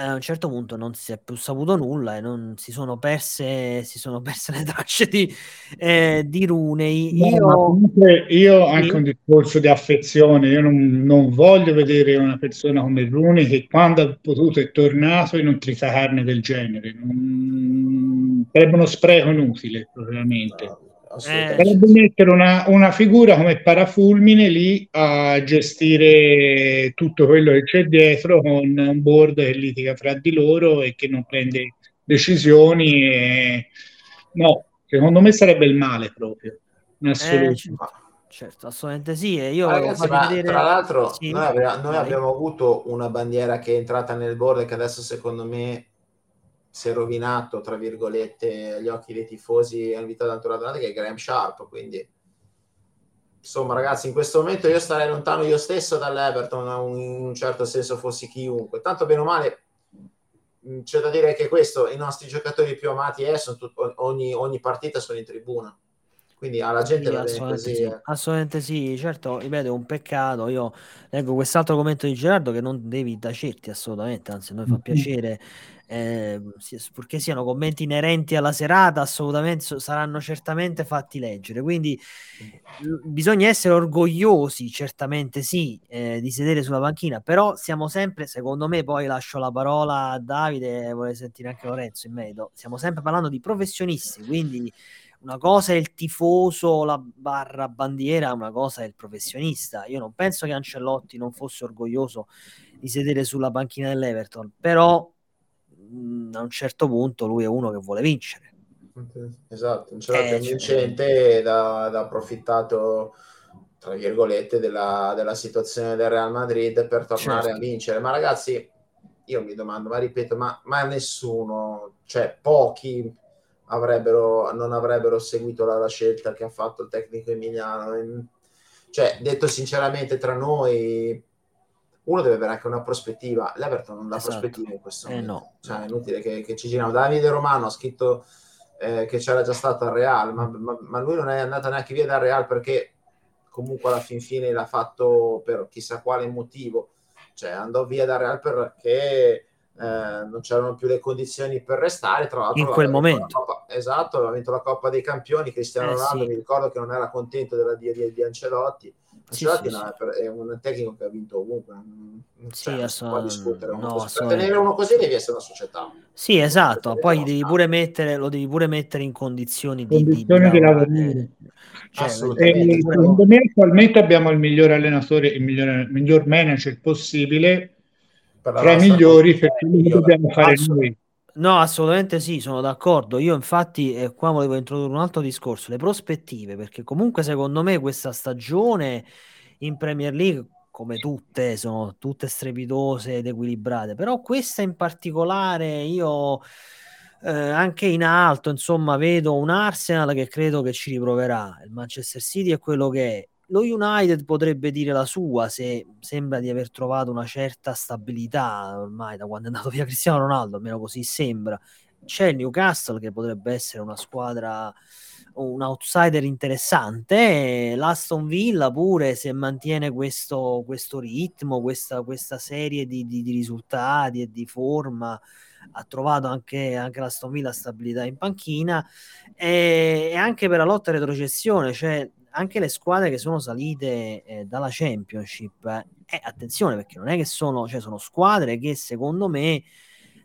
a un certo punto non si è più saputo nulla e non si sono perse, si sono perse *laughs* le tracce di, eh, di Runei. No, io, comunque io sì. anche un discorso di affezione, io non, non, voglio vedere una persona come Runei che quando ha potuto è tornato e non trita carne del genere. Non... Sarebbe uno spreco inutile, probabilmente. No Sarebbe eh, mettere una, una, figura come parafulmine lì a gestire tutto quello che c'è dietro con un board che litiga fra di loro e che non prende decisioni. E... No, secondo me sarebbe il male proprio. In eh, assoluto. Eh, certo, assolutamente sì. E io ragazzi, vedere... Tra l'altro, sì, noi, abbiamo, noi abbiamo avuto una bandiera che è entrata nel board e che adesso secondo me si è rovinato, tra virgolette, agli occhi dei tifosi in vita d'Antonio che è Graham Sharp, quindi insomma ragazzi in questo momento io starei lontano io stesso dall'Everton in un certo senso fossi chiunque tanto bene o male c'è da dire che questo i nostri giocatori più amati è, sono tut- ogni, ogni partita sono in tribuna quindi alla gente sì, va bene così. Sì. Eh. Assolutamente sì, certo, ripeto, è un peccato. Io leggo quest'altro commento di Gerardo che non devi tacerti assolutamente, anzi a noi fa piacere, eh, purché siano commenti inerenti alla serata, assolutamente saranno certamente fatti leggere. Quindi bisogna essere orgogliosi, certamente sì, eh, di sedere sulla panchina, però siamo sempre, secondo me, poi lascio la parola a Davide, vuole sentire anche Lorenzo in merito, stiamo sempre parlando di professionisti, quindi una cosa è il tifoso, la barra bandiera, una cosa è il professionista. Io non penso che Ancelotti non fosse orgoglioso di sedere sulla panchina dell'Everton, però mh, a un certo punto lui è uno che vuole vincere. Esatto, Ancelotti eh, è vincente da, da approfittato tra virgolette della, della, situazione del Real Madrid per tornare certo. a vincere. Ma ragazzi, io mi domando, ma ripeto, ma, ma nessuno, cioè pochi avrebbero, non avrebbero seguito la, la, scelta che ha fatto il tecnico emiliano. Cioè, detto sinceramente, tra noi, uno deve avere anche una prospettiva. L'Everton non dà esatto. prospettiva in questo momento. Eh no. Cioè, è inutile che, che ci giriamo. Davide Romano ha scritto eh, che c'era già stato al Real, ma, ma, ma, lui non è andato neanche via dal Real perché comunque alla fin fine l'ha fatto per chissà quale motivo. Cioè, andò via dal Real perché eh, non c'erano più le condizioni per restare. Tra l'altro, in quel momento, Coppa, esatto, aveva vinto la Coppa dei Campioni. Cristiano eh, Ronaldo sì. mi ricordo che non era contento della di, di, di Ancelotti. Ancelotti sì, no, sì, è un tecnico che ha vinto ovunque. Non sì, cioè, si può discutere. No, per tenere uno così devi essere una società. Sì, esatto. Poi devi pure mettere, lo devi pure mettere in condizioni di, condizioni di, di lavorare. Cioè, secondo me attualmente abbiamo il miglior allenatore, il miglior, miglior manager possibile tra i migliori per quello che dobbiamo fare Assolut- noi. No, assolutamente sì, sono d'accordo. Io infatti eh, qua volevo introdurre un altro discorso, le prospettive, perché comunque secondo me questa stagione in Premier League, come tutte, sono tutte strepitose ed equilibrate, però questa in particolare io eh, anche in alto, insomma, vedo un Arsenal che credo che ci riproverà. Il Manchester City è quello che è lo United potrebbe dire la sua se sembra di aver trovato una certa stabilità ormai da quando è andato via Cristiano Ronaldo, almeno così sembra. C'è il Newcastle che potrebbe essere una squadra, un outsider interessante. L'Aston Villa pure se mantiene questo, questo ritmo, questa, questa serie di, di, di, risultati e di forma ha trovato anche, anche l'Aston Villa stabilità in panchina e, e anche per la lotta retrocessione, cioè anche le squadre che sono salite eh, dalla Championship, eh, attenzione perché non è che sono, cioè sono squadre che secondo me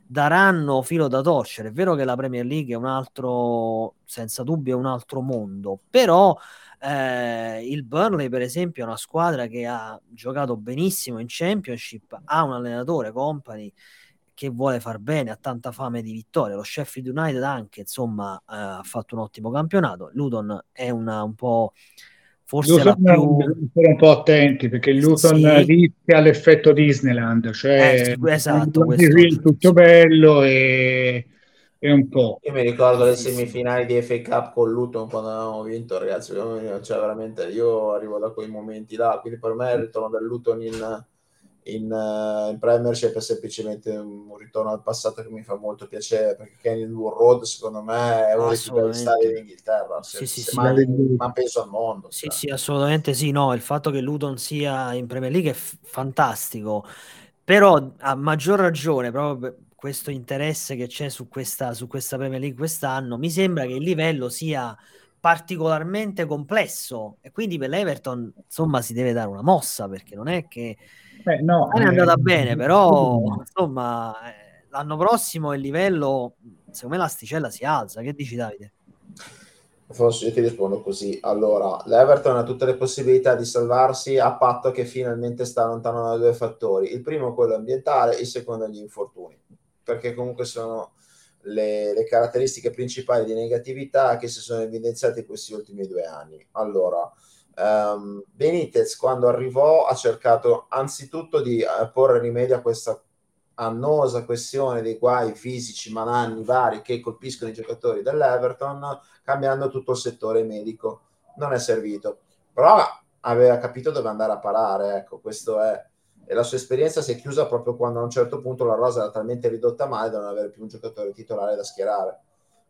daranno filo da torcere. È vero che la Premier League è un altro, senza dubbio, è un altro mondo, però eh, il Burnley, per esempio, è una squadra che ha giocato benissimo in Championship, ha un allenatore, Company, che vuole far bene, ha tanta fame di vittoria. Lo Sheffield United anche, insomma, eh, ha fatto un ottimo campionato. Luton è una, un po' forse Luton la più... un po' attenti perché Luton sì. rischia l'effetto Disneyland, cioè eh, esatto, questo... tutto bello e... e, un po'. Io mi ricordo le semifinali di FA Cup con Luton quando avevamo vinto, ragazzi, cioè veramente io arrivo da quei momenti là, quindi per me il ritorno del Luton in in, uh, in Premiership è semplicemente un ritorno al passato che mi fa molto piacere perché Kenilworth Road secondo me è uno dei più belli stadi d'Inghilterra se, sì, sì, se sì. Ma, ma, penso al mondo sì cioè. sì assolutamente sì no il fatto che Luton sia in Premier League è f- fantastico però a maggior ragione proprio questo interesse che c'è su questa, su questa Premier League quest'anno mi sembra che il livello sia particolarmente complesso e quindi per l'Everton insomma si deve dare una mossa perché non è che Beh, no, è andata eh, bene, però insomma eh, l'anno prossimo il livello, secondo me l'asticella si alza. Che dici Davide? Forse io ti rispondo così. Allora, l'Everton ha tutte le possibilità di salvarsi a patto che finalmente sta lontano da due fattori. Il primo è quello ambientale, il secondo è gli infortuni, perché comunque sono le, le caratteristiche principali di negatività che si sono evidenziate in questi ultimi due anni. Allora, Um, Benitez quando arrivò ha cercato anzitutto di uh, porre rimedio a questa annosa questione dei guai fisici, malanni vari che colpiscono i giocatori dell'Everton, cambiando tutto il settore medico. Non è servito, però aveva capito dove andare a parare. Ecco, questo è. E la sua esperienza si è chiusa proprio quando a un certo punto la rosa era talmente ridotta male da non avere più un giocatore titolare da schierare.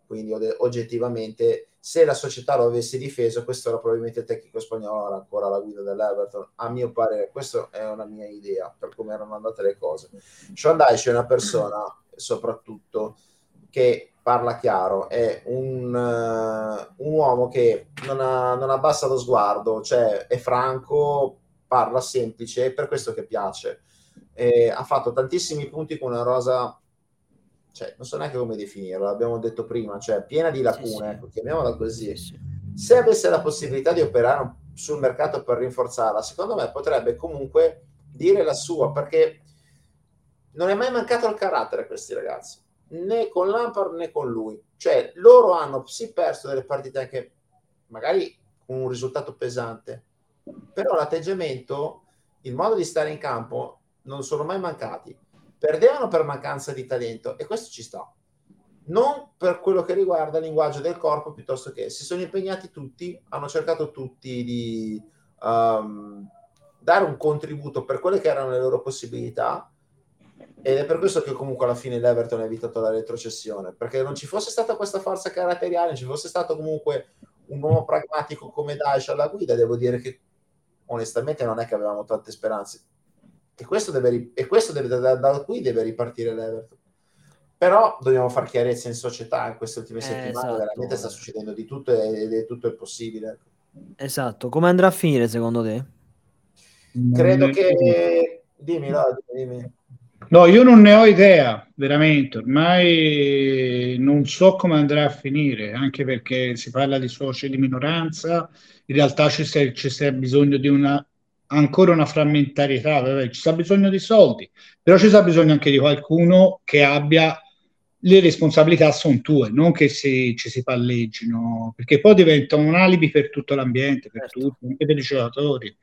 Quindi oggettivamente se la società lo avesse difeso, questo era probabilmente il tecnico spagnolo era ancora la guida dell'Everton. A mio parere, questa è una mia idea per come erano andate le cose. Sean Dyche è una persona, soprattutto, che parla chiaro, è un, uh, un uomo che non, ha, non abbassa lo sguardo, cioè è franco, parla semplice, è per questo che piace. E ha fatto tantissimi punti con una rosa cioè, non so neanche come definirla, l'abbiamo detto prima, cioè piena di lacune, sì, sì. ecco, chiamiamola così. Sì, Se avesse la possibilità di operare sul mercato per rinforzarla, secondo me potrebbe comunque dire la sua, perché non è mai mancato il carattere a questi ragazzi, né con Lampard né con lui. Cioè, loro hanno sì perso delle partite anche magari con un risultato pesante, però l'atteggiamento, il modo di stare in campo non sono mai mancati perdevano per mancanza di talento e questo ci sta. non per quello che riguarda il linguaggio del corpo, piuttosto che si sono impegnati tutti, hanno cercato tutti di um, dare un contributo per quelle che erano le loro possibilità ed è per questo che comunque alla fine l'Everton ha evitato la retrocessione, perché non ci fosse stata questa forza caratteriale, non ci fosse stato comunque un uomo pragmatico come Daesh alla guida, devo dire che onestamente non è che avevamo tante speranze. E questo deve, e questo deve da, da, qui deve ripartire l'Everton. Però dobbiamo fare chiarezza in società in queste ultime eh, settimane, esatto. veramente sta succedendo di tutto ed è tutto il possibile. Esatto, come andrà a finire secondo te? Credo che... Dimmi, no, dimmi. No, io non ne ho idea, veramente, ormai non so come andrà a finire, anche perché si parla di soci di minoranza, in realtà ci sta bisogno di una, ancora una frammentarietà, ci sta bisogno di soldi, però ci sta bisogno anche di qualcuno che abbia le responsabilità sono tue, non che si, ci si palleggino, perché poi diventa un alibi per tutto l'ambiente, per certo. tutti, anche per i giocatori.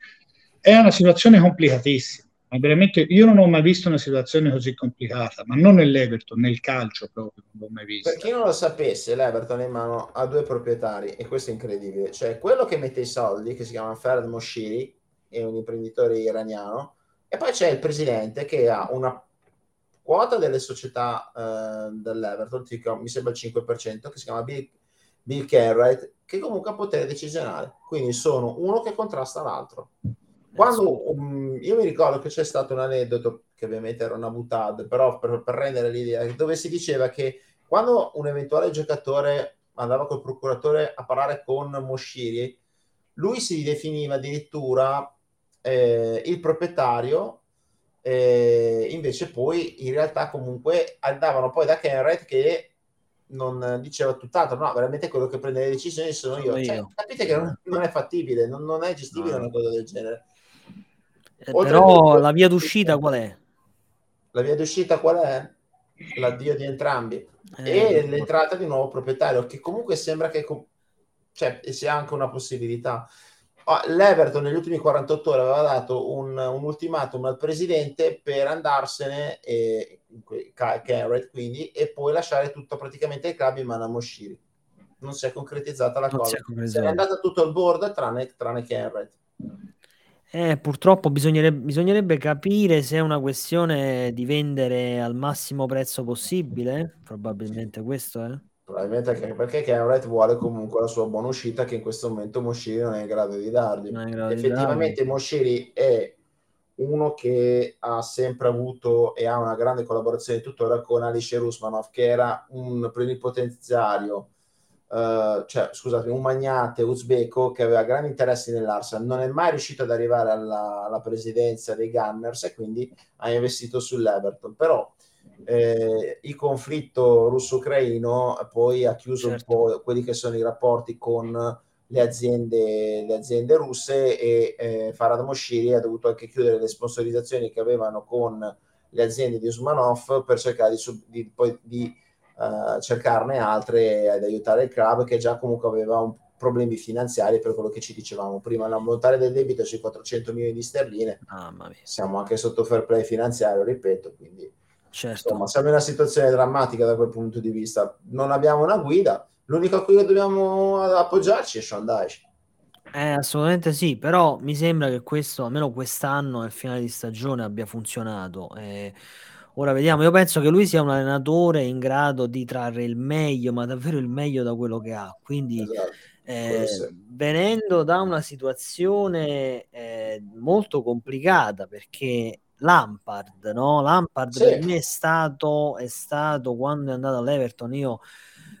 È una situazione complicatissima. Ma veramente io non ho mai visto una situazione così complicata, ma non nell'Everton, nel calcio proprio, non l'ho mai visto. Per chi non lo sapesse, l'Everton in mano ha due proprietari e questo è incredibile. Cioè, quello che mette i soldi, che si chiama Ferd Moshiri, è un imprenditore iraniano, e poi c'è il presidente che ha una quota delle società eh, dell'Everton, mi sembra il 5%, che si chiama Bill, Bill Cartwright, che comunque ha potere decisionale. Quindi sono uno che contrasta l'altro. Quando um, io mi ricordo che c'è stato un aneddoto che ovviamente era una butad, però per, per rendere l'idea, dove si diceva che quando un eventuale giocatore andava col procuratore a parlare con Moshiri, lui si definiva addirittura eh, il proprietario, eh, invece poi in realtà comunque andavano poi da Kenred che non diceva tutt'altro, no, veramente quello che prende le decisioni sono io. Cioè, capite che non, non, è fattibile, non, non è gestibile no. una cosa del genere. Eh, però la via d'uscita qual è? La via d'uscita qual è? L'addio di entrambi eh, e l'entrata di un nuovo proprietario che comunque sembra che cioè, sia anche una possibilità. Oh, L'Everton negli ultimi 48 ore aveva dato un, un ultimatum al presidente per andarsene, e, Carrett quindi, e poi lasciare tutto praticamente il club in mano a Moshiri. Non si è concretizzata la non cosa. Si è, è andata tutto al board tranne, tranne Carrett. Eh, purtroppo bisognerebbe, bisognerebbe capire se è una questione di vendere al massimo prezzo possibile. Probabilmente questo è. Probabilmente anche perché Kenwright vuole comunque la sua buona uscita che in questo momento Moshiri non è in grado di dargli. Grado Effettivamente di Moshiri è uno che ha sempre avuto e ha una grande collaborazione tuttora con Alice Rusmanov che era un plenipotenziario Uh, cioè, scusate, un magnate uzbeko che aveva grandi interessi nell'Arsenal, non è mai riuscito ad arrivare alla, alla presidenza dei Gunners e quindi ha investito sull'Everton. Però eh, il conflitto russo-ucraino poi ha chiuso certo. un po' quelli che sono i rapporti con le aziende, le aziende russe e eh, Farad Moshiri ha dovuto anche chiudere le sponsorizzazioni che avevano con le aziende di Usmanov per cercare di, di, poi, di uh, cercarne altre ad aiutare il club che già comunque aveva un problemi finanziari per quello che ci dicevamo prima, l'ammontare del debito sui 400 milioni di sterline, ah, siamo anche sotto fair play finanziario, ripeto, quindi certo. insomma siamo in una situazione drammatica da quel punto di vista, non abbiamo una guida, l'unico a cui dobbiamo appoggiarci è Sean Dyche. Eh, assolutamente sì, però mi sembra che questo, almeno quest'anno, al finale di stagione, abbia funzionato. Eh, Ora vediamo, io penso che lui sia un allenatore in grado di trarre il meglio, ma davvero il meglio da quello che ha. Quindi, esatto. eh, venendo da una situazione eh, molto complicata, perché Lampard, no? Lampard sì. per me è stato, è stato quando è andato all'Everton, io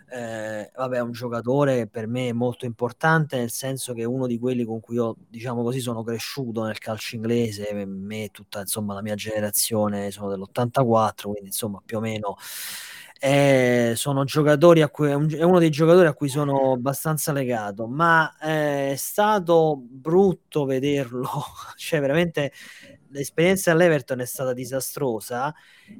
eh, vabbè, è un giocatore per me molto importante, nel senso che è uno di quelli con cui io, diciamo così, sono cresciuto nel calcio inglese, me tutta insomma la mia generazione sono dell'84, quindi insomma più o meno eh, sono giocatori a cui è, un, è, uno dei giocatori a cui sono abbastanza legato, ma eh, è stato brutto vederlo, *laughs* cioè veramente l'esperienza all'Everton è stata disastrosa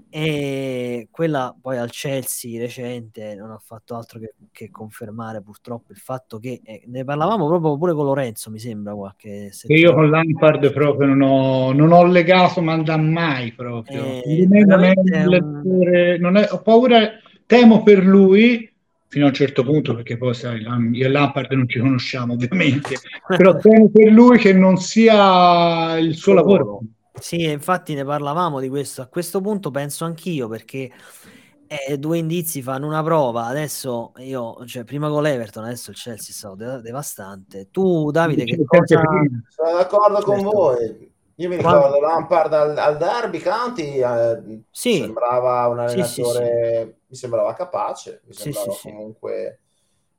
e quella poi al Chelsea recente non ha fatto altro che, che confermare purtroppo il fatto che eh, ne parlavamo proprio pure con Lorenzo mi sembra qualche settimana. io con Lampard proprio non ho, non ho legato ma da mai proprio eh, non, è, un... non è, ho paura temo per lui fino a un certo punto, perché poi sai, io e Lampard non ci conosciamo ovviamente, *laughs* però temo per lui che non sia il suo lavoro. Sì, infatti ne parlavamo di questo. A questo punto penso anch'io perché eh, due indizi fanno una prova. Adesso io, cioè, prima con l'Everton, adesso il Chelsea è stato de- devastante. Tu, Davide, che cosa... Sono d'accordo con voi. Io mi ricordo Quando... Lampard al, al Derby County, eh, sì. sembrava un allenatore, sì, sì, mi sembrava capace, mi sembrava comunque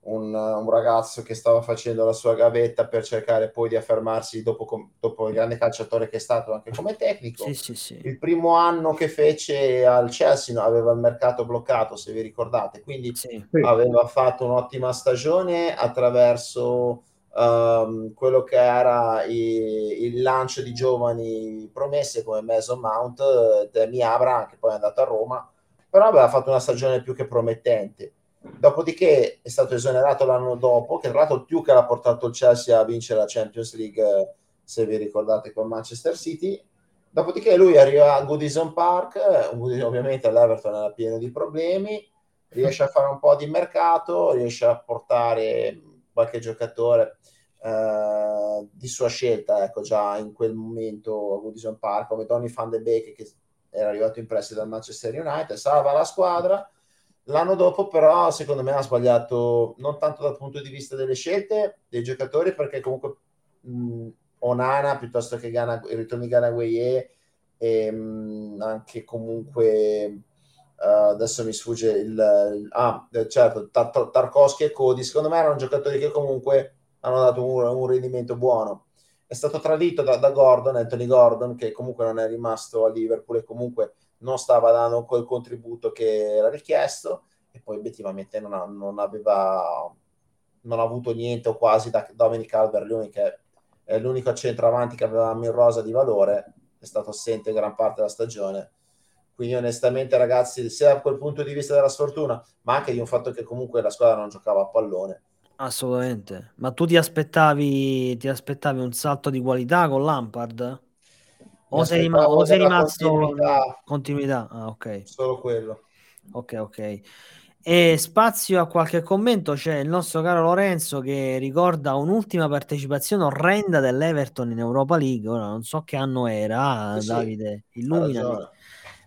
un, un, ragazzo che stava facendo la sua gavetta per cercare poi di affermarsi dopo, dopo il grande calciatore che è stato anche come tecnico. Il primo anno che fece al Chelsea aveva il mercato bloccato, se vi ricordate, quindi aveva fatto un'ottima stagione attraverso um, quello che era i, il lancio di giovani promesse come Mason Mount, Demi Abra, che poi è andato a Roma, però aveva fatto una stagione più che promettente. Dopodiché è stato esonerato l'anno dopo, che tra l'altro più che l'ha portato il Chelsea a vincere la Champions League, se vi ricordate, con Manchester City. Dopodiché lui arriva a Goodison Park, ovviamente l'Everton era pieno di problemi, riesce a fare un po' di mercato, riesce a portare qualche giocatore eh, di sua scelta, ecco già in quel momento a Goodison Park, come Tony Van de Beek che era arrivato in prestito dal Manchester United, salva la squadra. L'anno dopo però secondo me ha sbagliato non tanto dal punto di vista delle scelte dei giocatori perché comunque mh, Onana piuttosto che Ghana, il ritorno di Ghana Gueye e mh, anche comunque Uh, adesso mi sfugge il, il ah, certo, Tar- Tarkovsky e Cody. Secondo me erano giocatori che comunque hanno dato un, un rendimento buono. È stato tradito da, da, Gordon, Anthony Gordon, che comunque non è rimasto a Liverpool e comunque non stava dando quel contributo che era richiesto. E poi obiettivamente non, ha, non aveva non ha avuto niente o quasi da Dominic Calvert-Lewin, che è l'unico centravanti che avevamo in rosa di valore. È stato assente gran parte della stagione quindi onestamente ragazzi, sia da quel punto di vista della sfortuna, ma anche di un fatto che comunque la squadra non giocava a pallone. Assolutamente. Ma tu ti aspettavi, ti aspettavi un salto di qualità con Lampard? O sei, rim- o sei rimasto continuità. continuità? Ah, ok. Solo quello. Ok, ok. E spazio a qualche commento c'è il nostro caro Lorenzo che ricorda un'ultima partecipazione orrenda dell'Everton in Europa League. Ora non so che anno era, sì, Davide, illuminati.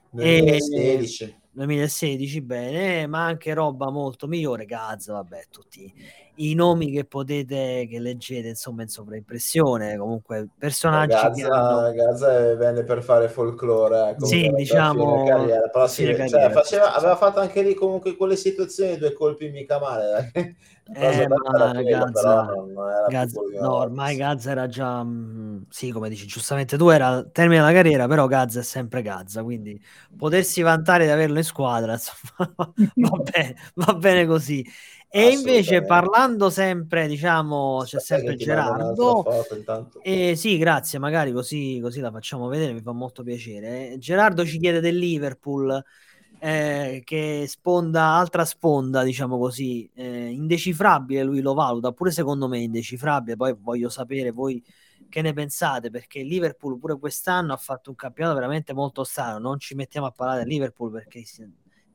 2016. E, 2016, bene, ma anche roba molto migliore. Gazza, vabbè, tutti i nomi che potete, che leggete, insomma, in sovraimpressione. Comunque, personaggi. Gazza, hanno... Gazza venne per fare folklore. Eh, sì, diciamo. Carriera, però sì, cioè, carriera, faceva, aveva fatto anche lì comunque quelle situazioni, due colpi mica male. *laughs* Eh. Ma non, non Gazza no, ormai Gazza era già, mh, mm, sì, come dici giustamente tu, era al termine della carriera, però Gazza è sempre Gazza, quindi potersi vantare di averlo in squadra, *laughs* insomma, va, bene, va bene così. E invece parlando sempre, diciamo, c'è sempre Gerardo. E sì, grazie, magari così, così la facciamo vedere, mi fa molto piacere. Gerardo ci chiede del Liverpool eh, che sponda, altra sponda, diciamo così, eh, indecifrabile lui lo valuta, pure secondo me indecifrabile, poi voglio sapere voi che ne pensate, perché Liverpool pure quest'anno ha fatto un campionato veramente molto strano, non ci mettiamo a parlare del Liverpool perché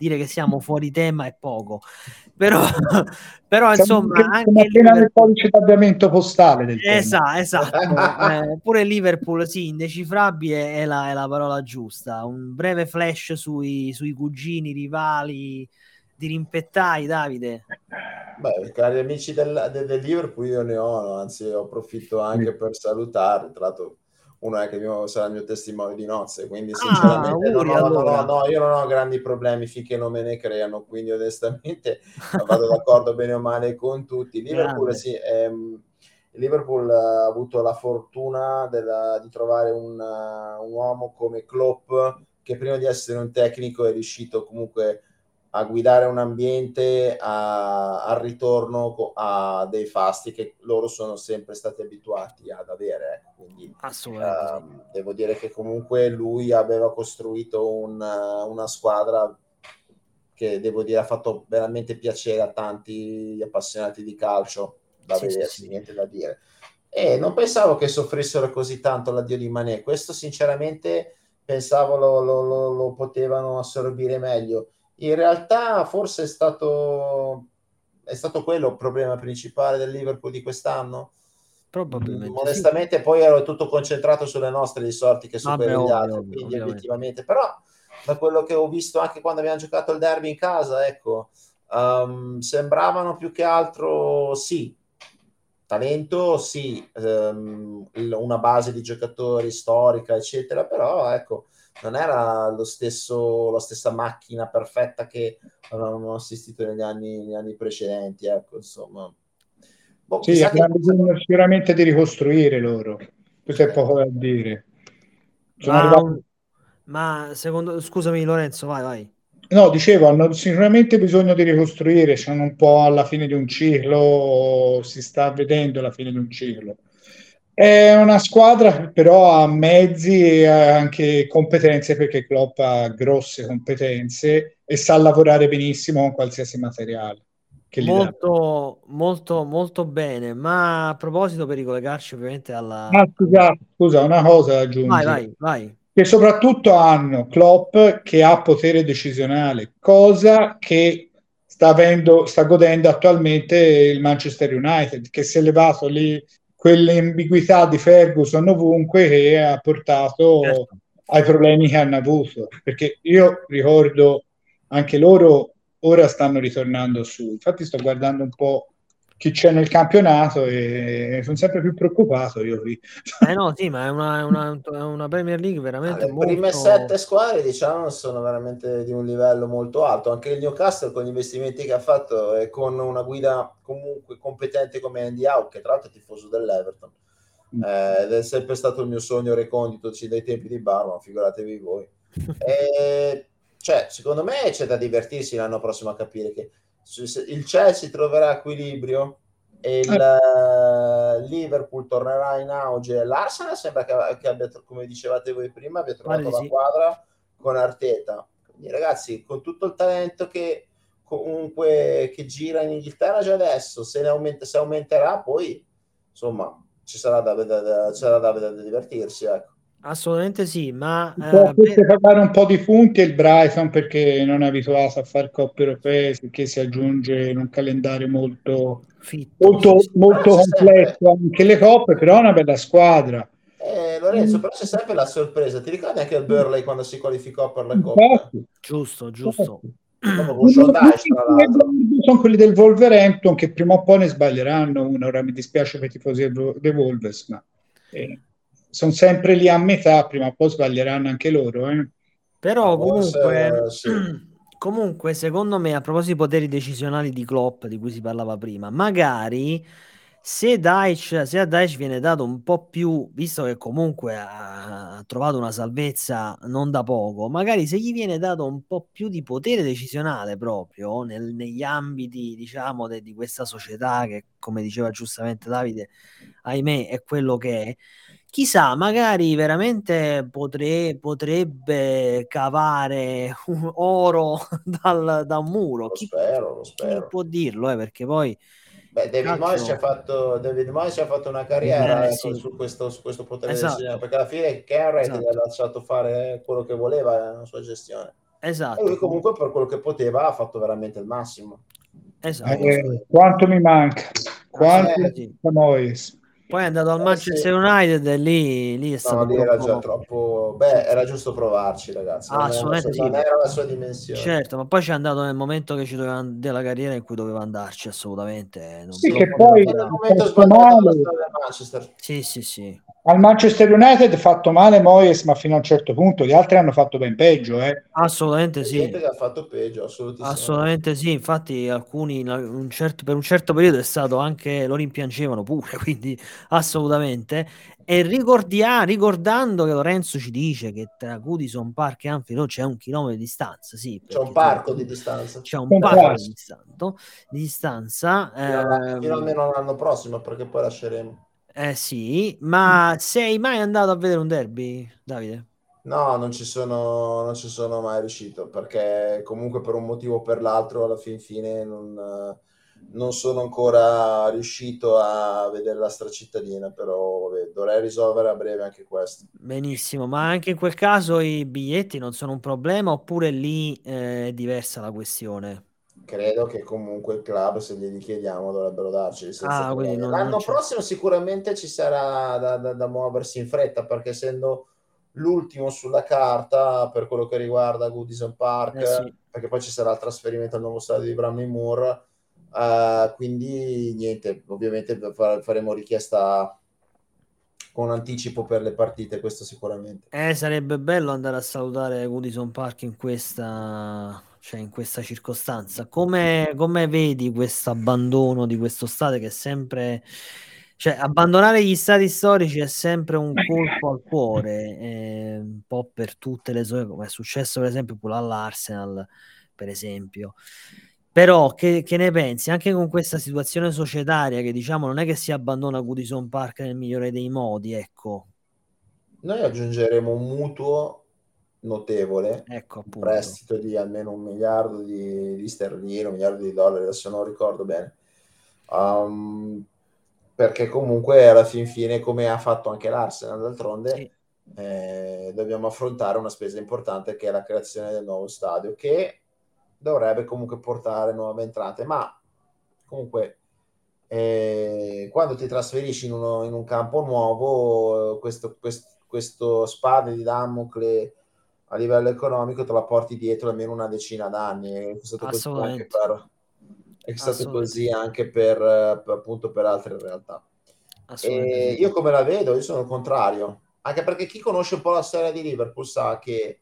dire che siamo fuori tema è poco, però, *laughs* però insomma anche appena nel codice d'avviamento postale del esatto, esatto. *laughs* eh, pure Liverpool sì, indecifrabile è la, è la, parola giusta, un breve flash sui, sui cugini rivali di rimpettai Davide. Beh, cari amici del, del, del Liverpool io ne ho, anzi approfitto anche per salutarli, tra l'altro uno è che mio, sarà il mio testimone di nozze, quindi ah, sinceramente ah, non ho, allora. no, no, io non ho grandi problemi finché non me ne creano, quindi onestamente vado d'accordo bene o male con tutti. *laughs* Liverpool, sì, ehm, Liverpool ha avuto la fortuna della, di trovare un, uh, un uomo come Klopp che prima di essere un tecnico è riuscito comunque a guidare un ambiente a, al ritorno a dei fasti che loro sono sempre stati abituati ad avere. Ecco. Quindi uh, devo dire che comunque lui aveva costruito un, una squadra che devo dire ha fatto veramente piacere a tanti appassionati di calcio da sì, vedersi, sì, niente da dire. E non pensavo che soffrissero così tanto l'addio di Manè. Questo sinceramente pensavo lo, lo, lo, lo potevano assorbire meglio In realtà forse è stato, è stato quello il problema principale del Liverpool di quest'anno. Probabilmente. Onestamente, sì. poi ero tutto concentrato sulle nostre risorti che Vabbè, quelli degli altri. Ovvio, quindi, ovviamente. obiettivamente, però, da quello che ho visto anche quando abbiamo giocato il derby in casa, ecco, um, sembravano più che altro sì. Talento, sì, um, una base di giocatori storica, eccetera, però ecco, non era lo stesso, la stessa macchina perfetta che avevamo assistito negli anni, negli anni precedenti. Ecco, insomma. Boh, sì, hanno bisogno sicuramente di ricostruire loro, questo è poco da dire. Ma, arrivato... ma, secondo, scusami Lorenzo, vai, vai. No, dicevo, hanno sicuramente bisogno di ricostruire, sono un po' alla fine di un ciclo, si sta vedendo la fine di un ciclo. È una squadra che però ha mezzi e anche competenze perché Klopp ha grosse competenze e sa lavorare benissimo con qualsiasi materiale. molto, molto, molto bene. Ma a proposito, per ricollegarci ovviamente alla. Ah, scusa, scusa, una cosa da aggiungere. Vai, vai, vai. Che soprattutto hanno Klopp che ha potere decisionale, cosa che sta, avendo, sta godendo attualmente il Manchester United, che si è levato lì quell'ambiguità di Ferguson ovunque che ha portato certo. ai problemi che hanno avuto. Perché io ricordo anche loro ora stanno ritornando su. Infatti sto guardando un po' chi c'è nel campionato e sono sempre più preoccupato io qui. Eh no, sì, ma è una, è una, è una Premier League veramente Le molto... prime sette squadre, diciamo, sono veramente di un livello molto alto. Anche il Newcastle con gli investimenti che ha fatto e con una guida comunque competente come Andy Howe, che tra l'altro è tifoso dell'Everton. Mm. Eh, ed è sempre stato il mio sogno recondito dai tempi di Barman, figuratevi voi. *laughs* e, cioè, secondo me c'è da divertirsi l'anno prossimo a capire che il Chelsea troverà equilibrio e il eh. Liverpool tornerà in auge. L'Arsenal sembra che, che, abbia, come dicevate voi prima, abbia trovato vale, la sì. quadra con Arteta. Quindi, ragazzi, con tutto il talento che comunque che gira in Inghilterra già adesso, se, ne aumenta, se aumenterà, poi insomma ci sarà da, da, da, da divertirsi. Ecco. Assolutamente sì, ma eh, per... fare un po' di punti il Brighton perché non è abituato a fare coppe europee, che si aggiunge in un calendario molto, Fitto, molto, sì, molto complesso sempre... anche le coppe, però è una bella squadra. Eh, Lorenzo, però c'è sempre la sorpresa. Ti ricordi anche il Burley quando si qualificò per le coppe? Giusto, giusto. Sono quelli del Wolverhampton che prima o poi ne sbaglieranno una. Ora mi dispiace per i tifosi dei Wolves, ma eh, sono sempre lì a metà, prima o poi sbaglieranno anche loro. Eh. Però comunque, sì. *clears throat* comunque, secondo me, a proposito dei poteri decisionali di Klopp, di cui si parlava prima, magari se, Daesh, se a Daesh viene dato un po' più, visto che comunque ha, ha trovato una salvezza non da poco, magari se gli viene dato un po' più di potere decisionale proprio nel, negli ambiti, diciamo, de, di questa società che, come diceva giustamente Davide, ahimè, è quello che è chissà, magari veramente potre, potrebbe cavare un oro *laughs* dal, da un muro. Lo chi, spero, lo spero. Può dirlo, eh, perché poi... Beh, David. Moyes ha fatto, David Moyes ha fatto una carriera eh, sì. su, questo, su, questo, potere esatto. perché alla fine Carrot esatto. gli ha lasciato fare quello che voleva nella sua gestione. Esatto. E lui comunque per quello che poteva ha fatto veramente il massimo. Esatto. Eh, quanto mi manca? Quanto eh, sì. Moyes? Poi è andato al eh, Manchester sì. United e lì, lì è stato. No, lì era già troppo. Beh, era giusto provarci, ragazzi. Ah, assolutamente non, era la sua dimensione. Certo, ma poi c'è andato nel momento che ci doveva della carriera in cui doveva andarci, assolutamente. Non sì, che poi nel momento sbagliato Manchester. Sì, sì, sì. Al Manchester United ha fatto male Moyes, ma fino a un certo punto gli altri hanno fatto ben peggio. Eh. Assolutamente sì. Che ha fatto peggio, assolutamente sì. Infatti, alcuni un certo, per un certo periodo è stato anche lo rimpiangevano pure, *laughs* quindi assolutamente. E ricordia, ricordando che Lorenzo ci dice che tra Goodison Park e Anfield c'è un chilometro di distanza, sì, c'è un parco di distanza. C'è un parco di, distanza, di distanza. Fino, eh, fino almeno l'anno prossimo, perché poi lasceremo. Eh sì, ma sei mai andato a vedere un derby, Davide? No, non ci sono, non ci sono mai riuscito perché comunque per un motivo o per l'altro alla fin fine non, non sono ancora riuscito a vedere la stracittadina, però vabbè, dovrei risolvere a breve anche questo. Benissimo, ma anche in quel caso i biglietti non sono un problema oppure lì eh, è diversa la questione? Credo che comunque il club, se glieli chiediamo, dovrebbero darci. Ah, non, L'anno non prossimo sicuramente ci sarà da, da, da muoversi in fretta, perché essendo l'ultimo sulla carta per quello che riguarda Goodison Park, eh sì. perché poi ci sarà il trasferimento al nuovo stadio di Bramley Moore Uh, quindi niente, ovviamente faremo richiesta con anticipo per le partite, questo sicuramente. Eh, sarebbe bello andare a salutare Goodison Park in questa, cioè in questa circostanza. Come, come vedi questo abbandono di questo stadio che è sempre... Cioè, abbandonare gli stati storici è sempre un colpo al cuore, eh, un po' per tutte le sue, come è successo per esempio pure all'Arsenal, per esempio. Però che, che, ne pensi anche con questa situazione societaria che diciamo non è che si abbandona Goodison Park nel migliore dei modi, ecco. Noi aggiungeremo un mutuo notevole, ecco, un prestito di almeno un miliardo di, di sterline, un miliardo di dollari, adesso non ricordo bene. Um, perché comunque alla fin fine, come ha fatto anche l'Arsenal d'altronde, sì. eh, dobbiamo affrontare una spesa importante che è la creazione del nuovo stadio, che dovrebbe comunque portare nuove entrate, ma comunque eh, quando ti trasferisci in, uno, in, un campo nuovo, questo, questo, questo spade di Damocle a livello economico te la porti dietro almeno una decina d'anni. È stato così anche per, è stato così anche per, per, appunto per altre realtà. E io come la vedo? Io sono il contrario, anche perché chi conosce un po' la storia di Liverpool sa che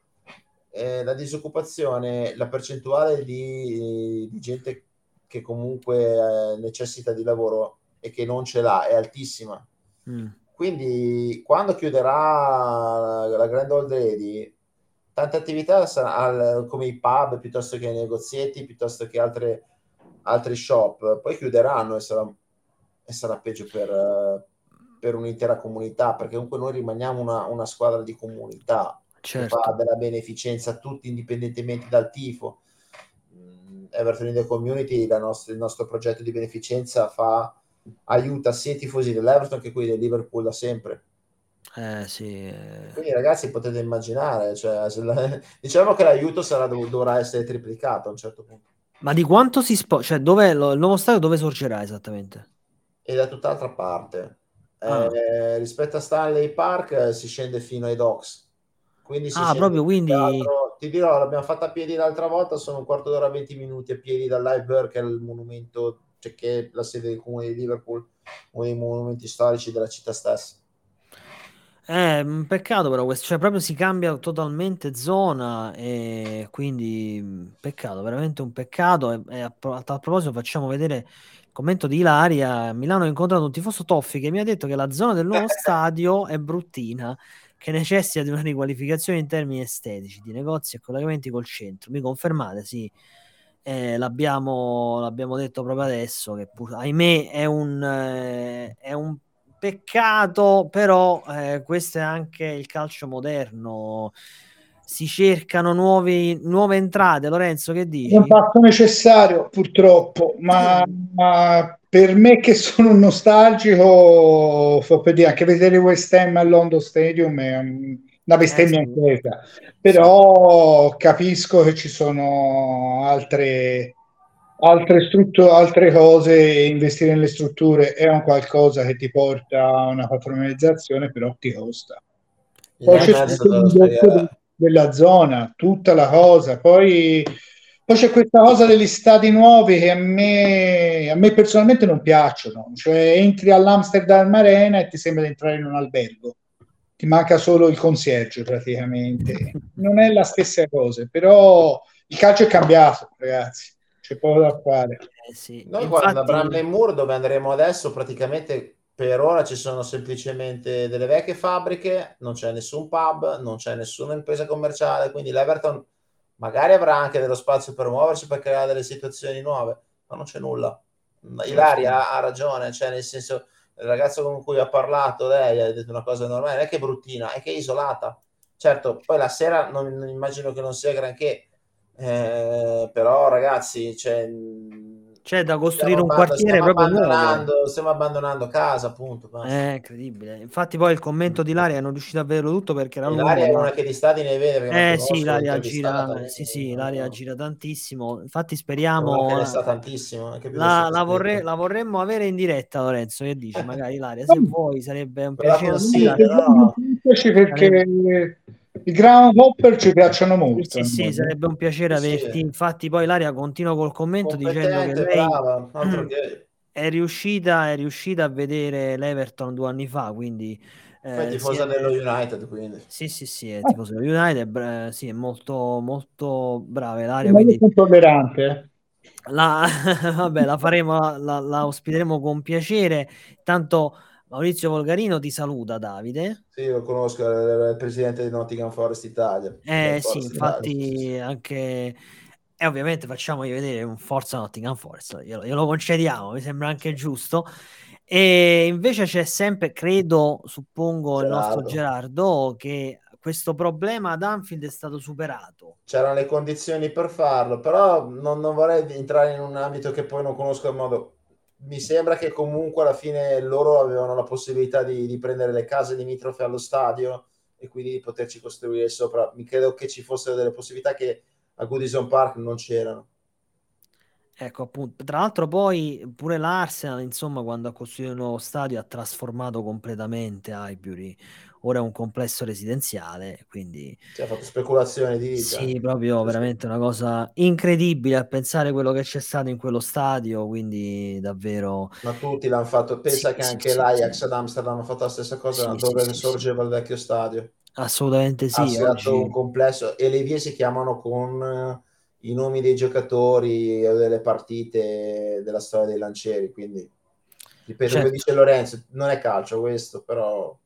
eh, la disoccupazione, la percentuale di, di gente che comunque eh, necessita di lavoro e che non ce l'ha è altissima. Mm. Quindi quando chiuderà la, Grand Old Lady, tante attività saranno come i pub piuttosto che i negozietti, piuttosto che altre, altri shop, poi chiuderanno e sarà, e sarà peggio per, per un'intera comunità, perché comunque noi rimaniamo una, una squadra di comunità certo. fa della beneficenza a tutti indipendentemente dal tifo. Mm, Everton in the Community, nostra, il nostro progetto di beneficenza, fa, aiuta sia i tifosi dell'Everton che quelli del Liverpool da sempre. Eh, sì. Eh. Quindi ragazzi potete immaginare, cioè, la, *laughs* diciamo che l'aiuto sarà, dovrà essere triplicato a un certo punto. Ma di quanto si sposta? Cioè, dove, lo, il nuovo stadio dove sorgerà esattamente? E da tutt'altra parte. Ah. Eh, rispetto a Stanley Park eh, si scende fino ai docks. Quindi ah, proprio quindi... Teatro, ti dirò, l'abbiamo fatta a piedi l'altra volta, sono un quarto d'ora, 20 minuti a piedi dal Live che è il monumento, cioè che è la sede del comune di Liverpool, uno dei monumenti storici della città stessa. È un peccato però questo, cioè proprio si cambia totalmente zona e quindi peccato, veramente un peccato. E, e a, a tal proposito facciamo vedere il commento di Ilaria. Milano ho incontrato un tifoso Toffi che mi ha detto che la zona del nuovo *laughs* stadio è bruttina che necessita di una riqualificazione in termini estetici, di negozi e collegamenti col centro. Mi confermate? Sì, eh, l'abbiamo, l'abbiamo, detto proprio adesso, che pur, ahimè è un, eh, è un peccato, però eh, questo è anche il calcio moderno. Si cercano nuovi, nuove entrate, Lorenzo, che dici? È un passo necessario, purtroppo, ma, ma per me che sono un nostalgico, fa per dire, anche vedere West Ham al London Stadium è una bestemmia eh, sì. inglese, però capisco che ci sono altre, altre, strutture, altre cose investire nelle strutture è un qualcosa che ti porta a una patronalizzazione, però ti costa. Poi c'è il della zona, tutta la cosa, poi poi c'è questa cosa degli stati nuovi che a me, a me personalmente non piacciono, cioè entri all'Amsterdam Arena e ti sembra di entrare in un albergo, ti manca solo il concierge praticamente, non è la stessa cosa, però il calcio è cambiato ragazzi, c'è poco da fare. Eh sì. Noi Infatti... guarda, Bramley Moore dove andremo adesso praticamente per ora ci sono semplicemente delle vecchie fabbriche, non c'è nessun pub, non c'è nessuna impresa commerciale, quindi l'Everton magari avrà anche dello spazio per muoversi, per creare delle situazioni nuove, ma non c'è nulla. Ilaria ha ragione, cioè nel senso, il ragazzo con cui ha parlato, lei ha detto una cosa normale, non è che è bruttina, è che è isolata. Certo, poi la sera non, non immagino che non sia granché, eh, però ragazzi, cioè, C'è da costruire stiamo un quartiere proprio nuovo. Stiamo abbandonando casa, appunto. Basta. È incredibile. Infatti, poi il commento di Laria non riuscito a vederlo tutto perché era lungo. Laria è una che di stati ne vede. Eh sì, Laria gira, sì, sì, Laria gira tantissimo. Infatti, speriamo. Ne sta tantissimo. La, la, vorrei, la, vorremmo avere in diretta, Lorenzo. Che dici? Magari Laria, se *laughs* vuoi, sarebbe un piacere. Sì, no. perché i ground hopper ci piacciono molto. Sì, sì, sarebbe un piacere averti. Sì. Infatti, poi Laria continua col commento dicendo che lei brava, *clears throat* è, riuscita, è riuscita a vedere l'Everton due anni fa. Quindi, eh, è tifosa dello United. Quindi. Sì, sì, sì, è tifosa dello United. Eh, sì, è molto, molto brava. Laria, quindi... tollerante. Eh. La, *laughs* vabbè, la faremo, la, la ospiteremo con piacere. Tanto Maurizio Volgarino ti saluta, Davide. Sì, lo conosco, è il presidente di Nottingham Forest Italia. Eh sì, infatti Italia. anche... E ovviamente facciamogli vedere un Forza Nottingham Forest, glielo, glielo concediamo, mi sembra anche giusto. E invece c'è sempre, credo, suppongo, Gerardo. il nostro Gerardo, che questo problema ad Anfield è stato superato. C'erano le condizioni per farlo, però non, non vorrei entrare in un ambito che poi non conosco in modo mi sembra che comunque alla fine loro avevano la possibilità di, di prendere le case limitrofe allo stadio e quindi di poterci costruire sopra. Mi credo che ci fossero delle possibilità che a Goodison Park non c'erano. Ecco, appunto. Tra l'altro, poi pure l'Arsenal, insomma, quando ha costruito il nuovo stadio, ha trasformato completamente Highbury ora è un complesso residenziale, quindi... Si è fatto speculazione di vita. Sì, proprio veramente una cosa incredibile a pensare quello che c'è stato in quello stadio, quindi davvero... Ma tutti l'hanno fatto, pensa sì, che sì, anche sì, l'Ajax ad Amsterdam hanno fatto la stessa cosa dove sorgeva il vecchio stadio. Assolutamente sì. Ha oggi... un complesso e le vie si chiamano con eh, i nomi dei giocatori o delle partite della storia dei lancieri, quindi ripeto, certo. come dice Lorenzo, non è calcio questo, però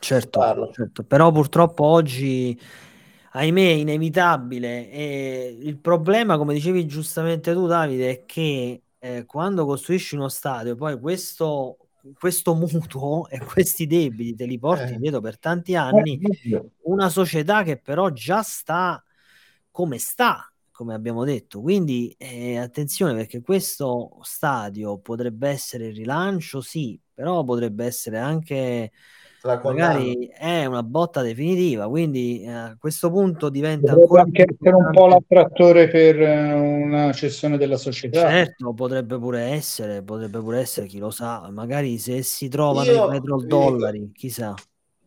Certo, certo, però purtroppo oggi, ahimè, è inevitabile. E il problema, come dicevi giustamente tu, Davide, è che eh, quando costruisci uno stadio, poi questo, questo mutuo *laughs* e questi debiti te li porti eh. dietro per tanti anni. Eh, una società che però già sta come sta, come abbiamo detto. Quindi eh, attenzione perché questo stadio potrebbe essere il rilancio, sì, però potrebbe essere anche magari è una botta definitiva, quindi eh, a questo punto diventa potrebbe ancora anche essere un po' l'attrattore per eh, una cessione della società. Certo, potrebbe pure essere, potrebbe pure essere, chi lo sa, magari se si trovano Io, i petrodollari, chissà.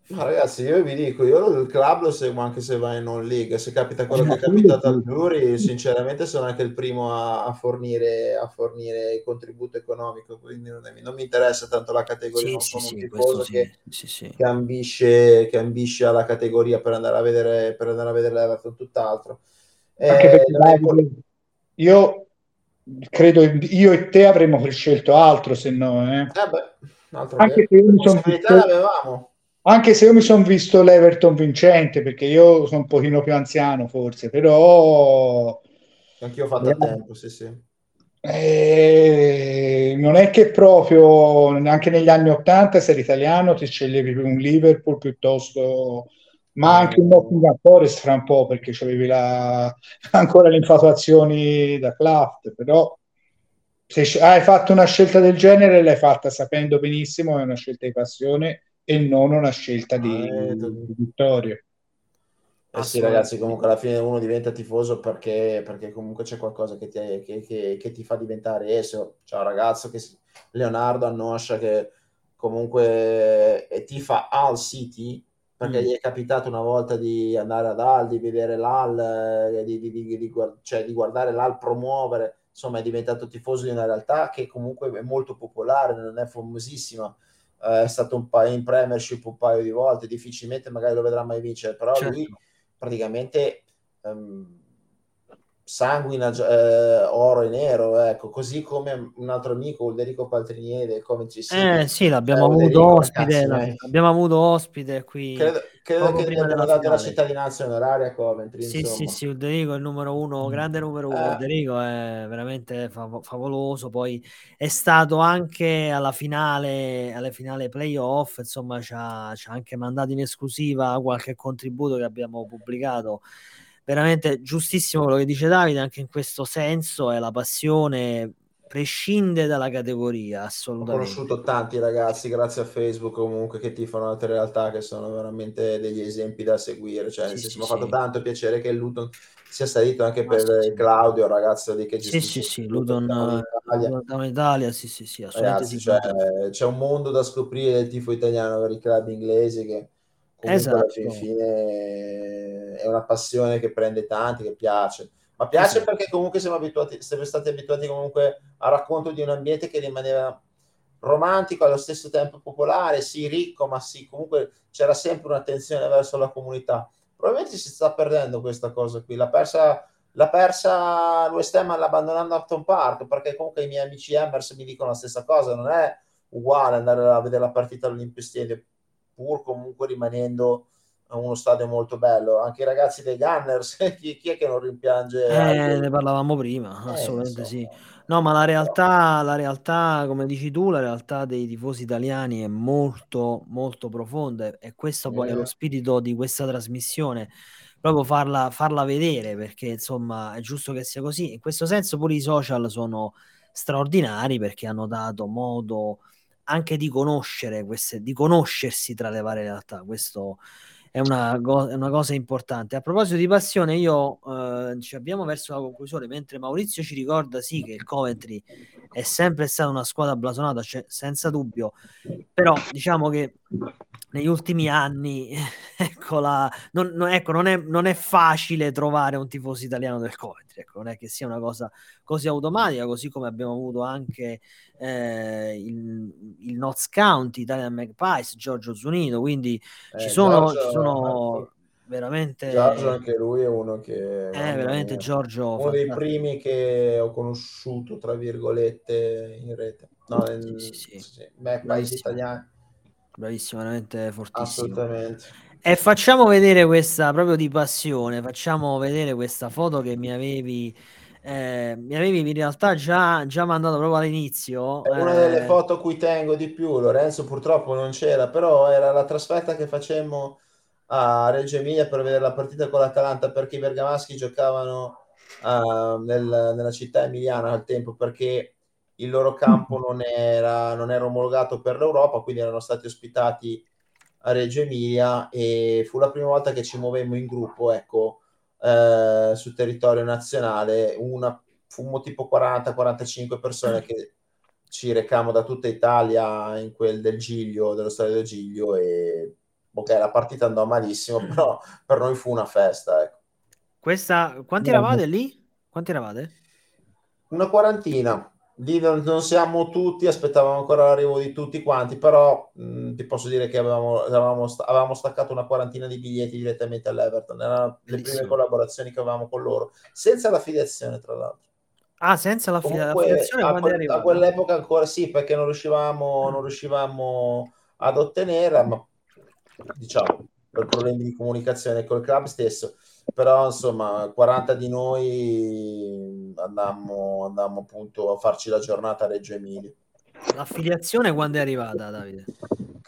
Ma ragazzi, io vi dico, io il club lo seguo anche se va in non league. Se capita quello che è capitato al Bury, sinceramente sono anche il primo a, a, fornire, a fornire il contributo economico. Quindi non, è, non, mi interessa tanto la categoria, sì, non sono sì, un tifoso che, sì, che, ambisce, che ambisce alla categoria per andare a vedere, per andare a vedere l'Everton, tutt'altro. Eh, Davide, io credo io e te avremmo scelto altro se no. Eh. Eh beh, anche se io mi sono l'avevamo anche se io mi sono visto l'Everton vincente, perché io sono un pochino più anziano forse, però... Anch'io ho fatto a tempo, sì sì. Eh, non è che proprio anche negli anni 80 se eri italiano ti sceglievi un Liverpool piuttosto ma anche un Nottingham Forest fra un po' perché avevi la, *laughs* ancora le infatuazioni da Claft però se hai fatto una scelta del genere l'hai fatta sapendo benissimo è una scelta di passione e non una scelta di, eh, di vittoria. Eh sì, ragazzi, comunque alla fine uno diventa tifoso perché, perché comunque c'è qualcosa che ti, che, che, che ti fa diventare esso. C'è un ragazzo che Leonardo Annoscia che comunque eh, tifa al City perché mm. gli è capitato una volta di andare ad Al, di vedere l'Al, eh, di, di, di, cioè di guardare l'Al promuovere. Insomma, è diventato tifoso di una realtà che comunque è molto popolare, non è famosissima eh, è stato un paio in Premiership un paio di volte, difficilmente magari lo vedrà mai vincere, però certo. lui praticamente um, sanguina eh, oro e nero, ecco, così come un altro amico, Ulderico Paltrinieri del Coventry City. Eh sì, l'abbiamo eh, avuto ospite, ragazzi, l'abbiamo avuto ospite qui. Credo, credo che gli abbiano dato la cittadinanza onoraria a Coventry. Sì, insomma. sì, sì, Ulderico è il numero uno, mm. grande numero uno, eh. Ulderico è veramente fav- favoloso, poi è stato anche alla finale, alle finale playoff, insomma ci ha, ci ha anche mandato in esclusiva qualche contributo che abbiamo pubblicato veramente giustissimo quello che dice Davide, anche in questo senso è la passione prescinde dalla categoria, assolutamente. Ho conosciuto tanti ragazzi grazie a Facebook comunque che ti fanno altre realtà che sono veramente degli esempi da seguire, cioè sì, sì, mi ha fatto tanto piacere che Luton sia salito anche per sì, Claudio, ragazzo di che gestisce Sì, sì, sì, Luton Italia. Italia, sì, sì, sì, Ragazzi, cioè, c'è un mondo da scoprire del tifo italiano per i club inglesi che comunque esatto. alla fin fine è una passione che prende tanti, che piace ma piace esatto. perché comunque siamo abituati, siamo stati abituati comunque al racconto di un ambiente che rimaneva romantico, allo stesso tempo popolare, sì, ricco, ma sì, comunque c'era sempre un'attenzione verso la comunità. Probabilmente si sta perdendo questa cosa qui, l'ha persa, l'ha persa West Ham abbandonando Upton Park, perché comunque i miei amici Hammers mi dicono la stessa cosa, non è uguale andare a vedere la partita all'Olympia Stadium, pur comunque rimanendo uno stadio molto bello. Anche i ragazzi dei Gunners, *laughs* chi, chi è che non rimpiange? Eh, ne parlavamo prima, eh, assolutamente insomma. sì. No, ma la realtà, la realtà, come dici tu, la realtà dei tifosi italiani è molto, molto profonda e questo poi eh. è lo spirito di questa trasmissione, proprio farla, farla vedere, perché insomma è giusto che sia così. In questo senso pure i social sono straordinari perché hanno dato modo anche di conoscere queste, di conoscersi tra le varie realtà. Questo è una, go- è una, cosa importante. A proposito di passione, io eh, ci abbiamo verso la conclusione, mentre Maurizio ci ricorda sì che il Coventry è sempre stata una squadra blasonata, cioè, senza dubbio, però diciamo che negli ultimi anni *laughs* ecco, la, non, non, ecco non, è, non, è, facile trovare un tifoso italiano del Coventry, ecco, non è che sia una cosa così automatica, così come abbiamo avuto anche eh, il, il Notts County, Italian Magpies, Giorgio Zunino, quindi eh, ci sono, Giorgio, ci sono veramente... Giorgio anche lui è uno che... È veramente Giorgio... Uno dei primi che ho conosciuto, tra virgolette, in rete. No, sì, sì, sì. sì. Magpies italiani. Bravissimo, veramente fortissimo. Assolutamente. E facciamo vedere questa proprio di passione, facciamo vedere questa foto che mi avevi eh, mi avevi in realtà già, già mandato proprio all'inizio. È una delle eh, foto a cui tengo di più. Lorenzo purtroppo non c'era, però era la trasferta che facemmo a Reggio Emilia per vedere la partita con l'Atalanta perché i bergamaschi giocavano uh, nel, nella città emiliana al tempo perché il loro campo non era, non era omologato per l'Europa, quindi erano stati ospitati a Reggio Emilia e fu la prima volta che ci muovemmo in gruppo, ecco, eh, sul territorio nazionale, una, fummo tipo 40-45 persone che ci recamo da tutta Italia in quel del Giglio, dello stadio del Giglio e ok, la partita andò malissimo, però per noi fu una festa. Ecco. Questa, quanti eravate lì? Quanti eravate? Una quarantina lì non, non, siamo tutti, aspettavamo ancora l'arrivo di tutti quanti, però mh, ti posso dire che avevamo, avevamo, avevamo, staccato una quarantina di biglietti direttamente all'Everton, erano le prime collaborazioni che avevamo con loro, senza l'affiliazione tra l'altro. Ah, senza la l'affiliazione? A, quel, a, quell'epoca ancora sì, perché non riuscivamo, non riuscivamo ad ottenerla, ma diciamo per problemi di comunicazione col club stesso però insomma 40 di noi andammo, andammo appunto a farci la giornata a Reggio Emilia. L'affiliazione quando è arrivata Davide?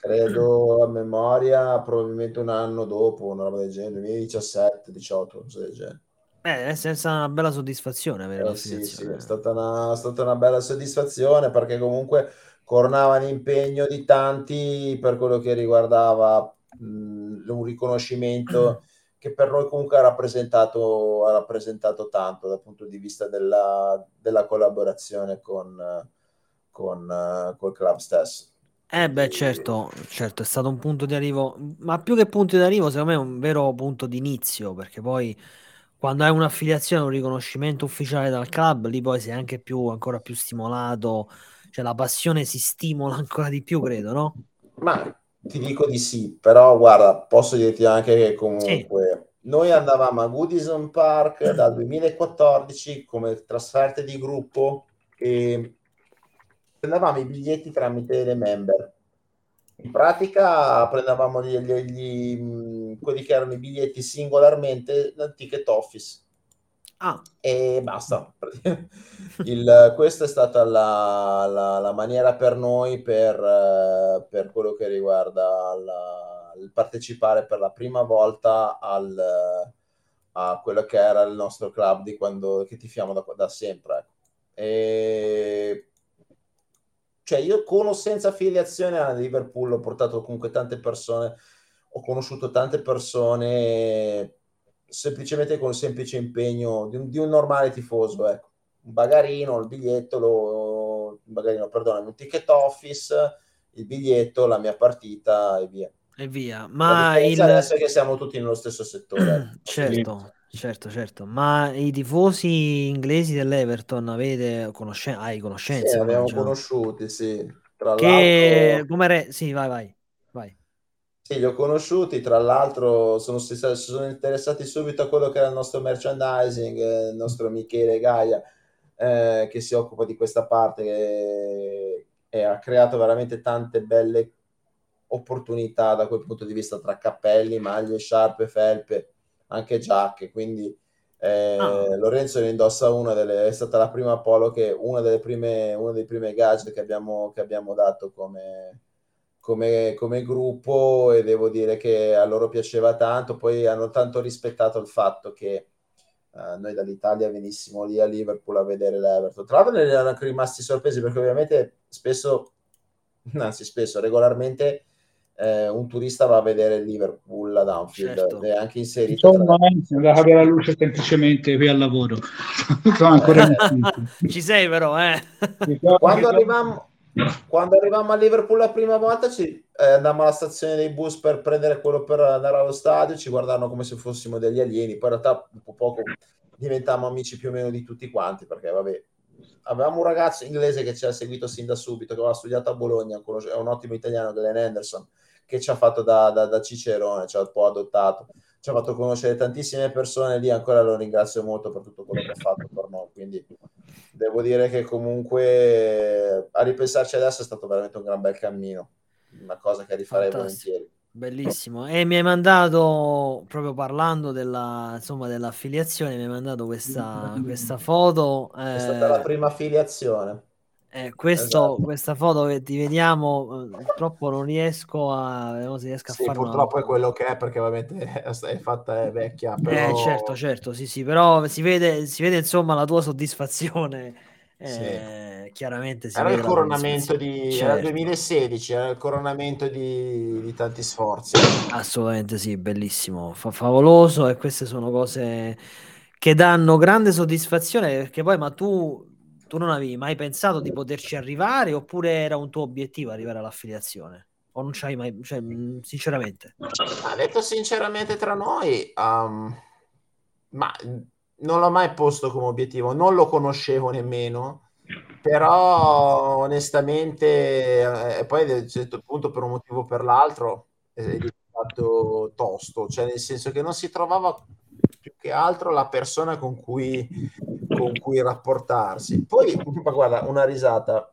credo a memoria probabilmente un anno dopo una roba del genere 2017 18 non so del genere. Eh, è stata una bella soddisfazione avere eh, sì, sì, è stata una, è stata una bella soddisfazione perché comunque coronava l'impegno di tanti per quello che riguardava mh, un riconoscimento *clears throat* che per noi comunque ha rappresentato, ha rappresentato tanto dal punto di vista della, della collaborazione con, con uh, col club stesso. Eh beh, certo, certo, è stato un punto di arrivo, ma più che punto di arrivo, secondo me è un vero punto di inizio, perché poi quando hai un'affiliazione, un riconoscimento ufficiale dal club, lì poi sei anche più, ancora più stimolato, cioè la passione si stimola ancora di più, credo, no? Ma ti dico di sì, però guarda, posso dirti anche che comunque sì. noi andavamo a Goodison Park dal 2014 come trasferte di gruppo e prendevamo i biglietti tramite le member. In pratica prendevamo gli, gli, gli, quelli che erano i biglietti singolarmente dal ticket office Ah. E basta. *laughs* Il, questa è stata la, la, la, maniera per noi per, per quello che riguarda la, il partecipare per la prima volta al, a quello che era il nostro club di quando che tifiamo da, da sempre. Ecco. E... Cioè, io con o senza affiliazione a Liverpool ho portato comunque tante persone, ho conosciuto tante persone semplicemente con il semplice impegno di un, di un normale tifoso, ecco. Un bagarino, il biglietto, lo, un bagarino, perdonami, un ticket office, il biglietto, la mia partita e via. E via. Ma il... adesso è che siamo tutti nello stesso settore. *clears throat* certo, certo, certo. Ma i tifosi inglesi dell'Everton avete conoscenza? Hai conoscenza? Sì, abbiamo conosciuti, sì. Tra che... l'altro... Come re... Sì, vai, vai. vai. Sì, li ho conosciuti, tra l'altro sono, si sono interessati subito a quello che era il nostro merchandising, eh, il nostro Michele Gaia, eh, che si occupa di questa parte e, e ha creato veramente tante belle opportunità da quel punto di vista tra cappelli, maglie, sciarpe, felpe, anche giacche, quindi eh, ah. Lorenzo ne indossa una delle, è stata la prima Polo che una delle prime, uno dei primi gadget che abbiamo, che abbiamo dato come, come, come, gruppo e devo dire che a loro piaceva tanto, poi hanno tanto rispettato il fatto che uh, noi dall'Italia venissimo lì a Liverpool a vedere l'Everton. Tra l'altro ne erano anche rimasti sorpresi perché ovviamente spesso, *laughs* anzi spesso, regolarmente eh, un turista va a vedere il Liverpool ad Anfield certo. è anche inserito Insomma, tra... andava a avere la luce semplicemente qui al lavoro. *laughs* *laughs* Ci sei però eh. Quando arriviamo quando arrivammo a Liverpool la prima volta ci eh, andammo alla stazione dei bus per prendere quello per andare allo stadio, ci guardavano come se fossimo degli alieni, poi in realtà un po' poco diventammo amici più o meno di tutti quanti, perché vabbè, avevamo un ragazzo inglese che ci ha seguito sin da subito, che aveva studiato a Bologna, è un ottimo italiano, Glenn Henderson, che ci ha fatto da, da, da Cicerone, ci ha un po' adottato, ci ha fatto conoscere tantissime persone lì, ancora lo ringrazio molto per tutto quello che ha fatto per noi, quindi devo dire che comunque a ripensarci adesso è stato veramente un gran bel cammino, una cosa che rifarei Fantastico. volentieri. Bellissimo. E mi hai mandato, proprio parlando della, insomma, dell'affiliazione, mi hai mandato questa, questa foto. È stata la eh, prima affiliazione. Eh, questo, esatto. Questa foto che ti vediamo, eh, purtroppo non riesco a, vediamo se riesco a sì, fare purtroppo una... è quello che è perché ovviamente *laughs* è fatta è vecchia. Però... Eh, certo, certo, sì, sì, però si vede, si vede insomma la tua soddisfazione. Eh, sì. chiaramente era il coronamento di certo. era il 2016 era il coronamento di, di tanti sforzi assolutamente sì bellissimo fa- favoloso e queste sono cose che danno grande soddisfazione perché poi ma tu tu non avevi mai pensato di poterci arrivare oppure era un tuo obiettivo arrivare all'affiliazione? O non c'hai mai, cioè, sinceramente? Ha detto sinceramente tra noi, um, ma non l'ho mai posto come obiettivo, non lo conoscevo nemmeno, però onestamente, eh, poi a un certo punto per un motivo o per l'altro è diventato tosto, cioè nel senso che non si trovava più che altro la persona con cui con cui rapportarsi. Poi, ma guarda, una risata.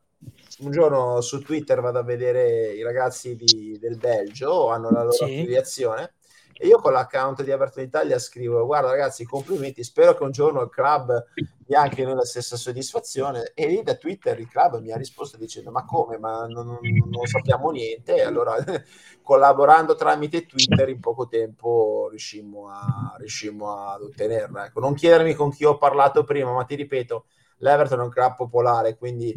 Un giorno su Twitter vado a vedere i ragazzi di, del Belgio, hanno la loro sì. affiliazione e io con l'account di Everton Italia scrivo: Guarda, ragazzi, complimenti. Spero che un giorno il club dia anche noi la stessa soddisfazione. E lì da Twitter il club mi ha risposto dicendo: Ma come? Ma non, non, non sappiamo niente. E allora, *laughs* collaborando tramite Twitter, in poco tempo riuscimmo, a, riuscimmo ad ottenerla. Ecco, non chiedermi con chi ho parlato prima, ma ti ripeto, l'Everton è un club popolare, quindi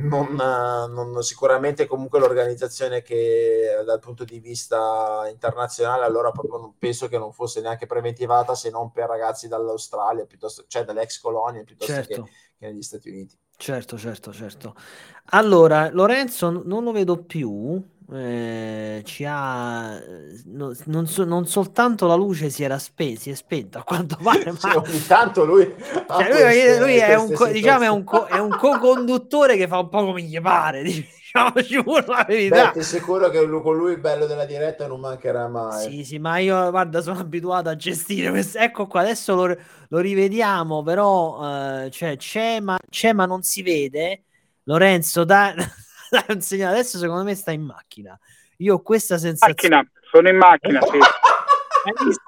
non, non, sicuramente comunque l'organizzazione che dal punto di vista internazionale allora proprio non penso che non fosse neanche preventivata se non per ragazzi dall'Australia piuttosto, cioè dalle ex colonie piuttosto certo. che, che, negli Stati Uniti. Certo certo certo. Allora Lorenzo non lo vedo più eh, ci ha no, non, so, non, soltanto la luce si era spenta si è spenta a quanto *laughs* pare ma... ogni tanto lui, cioè, lui, queste, lui è, un co- diciamo, è, un co- è un co-conduttore che fa un po' come gli pare *laughs* diciamoci la verità. Beh, sicuro che con lui il bello della diretta non mancherà mai. Sì sì ma io guarda sono abituato a gestire questo ecco qua adesso lo, lo rivediamo però eh, cioè, c'è, ma, c'è ma non si vede. Lorenzo dai *laughs* *laughs* un segnale. Adesso secondo me sta in macchina. Io ho questa sensazione. Macchina, sono in macchina, sì. Hai visto,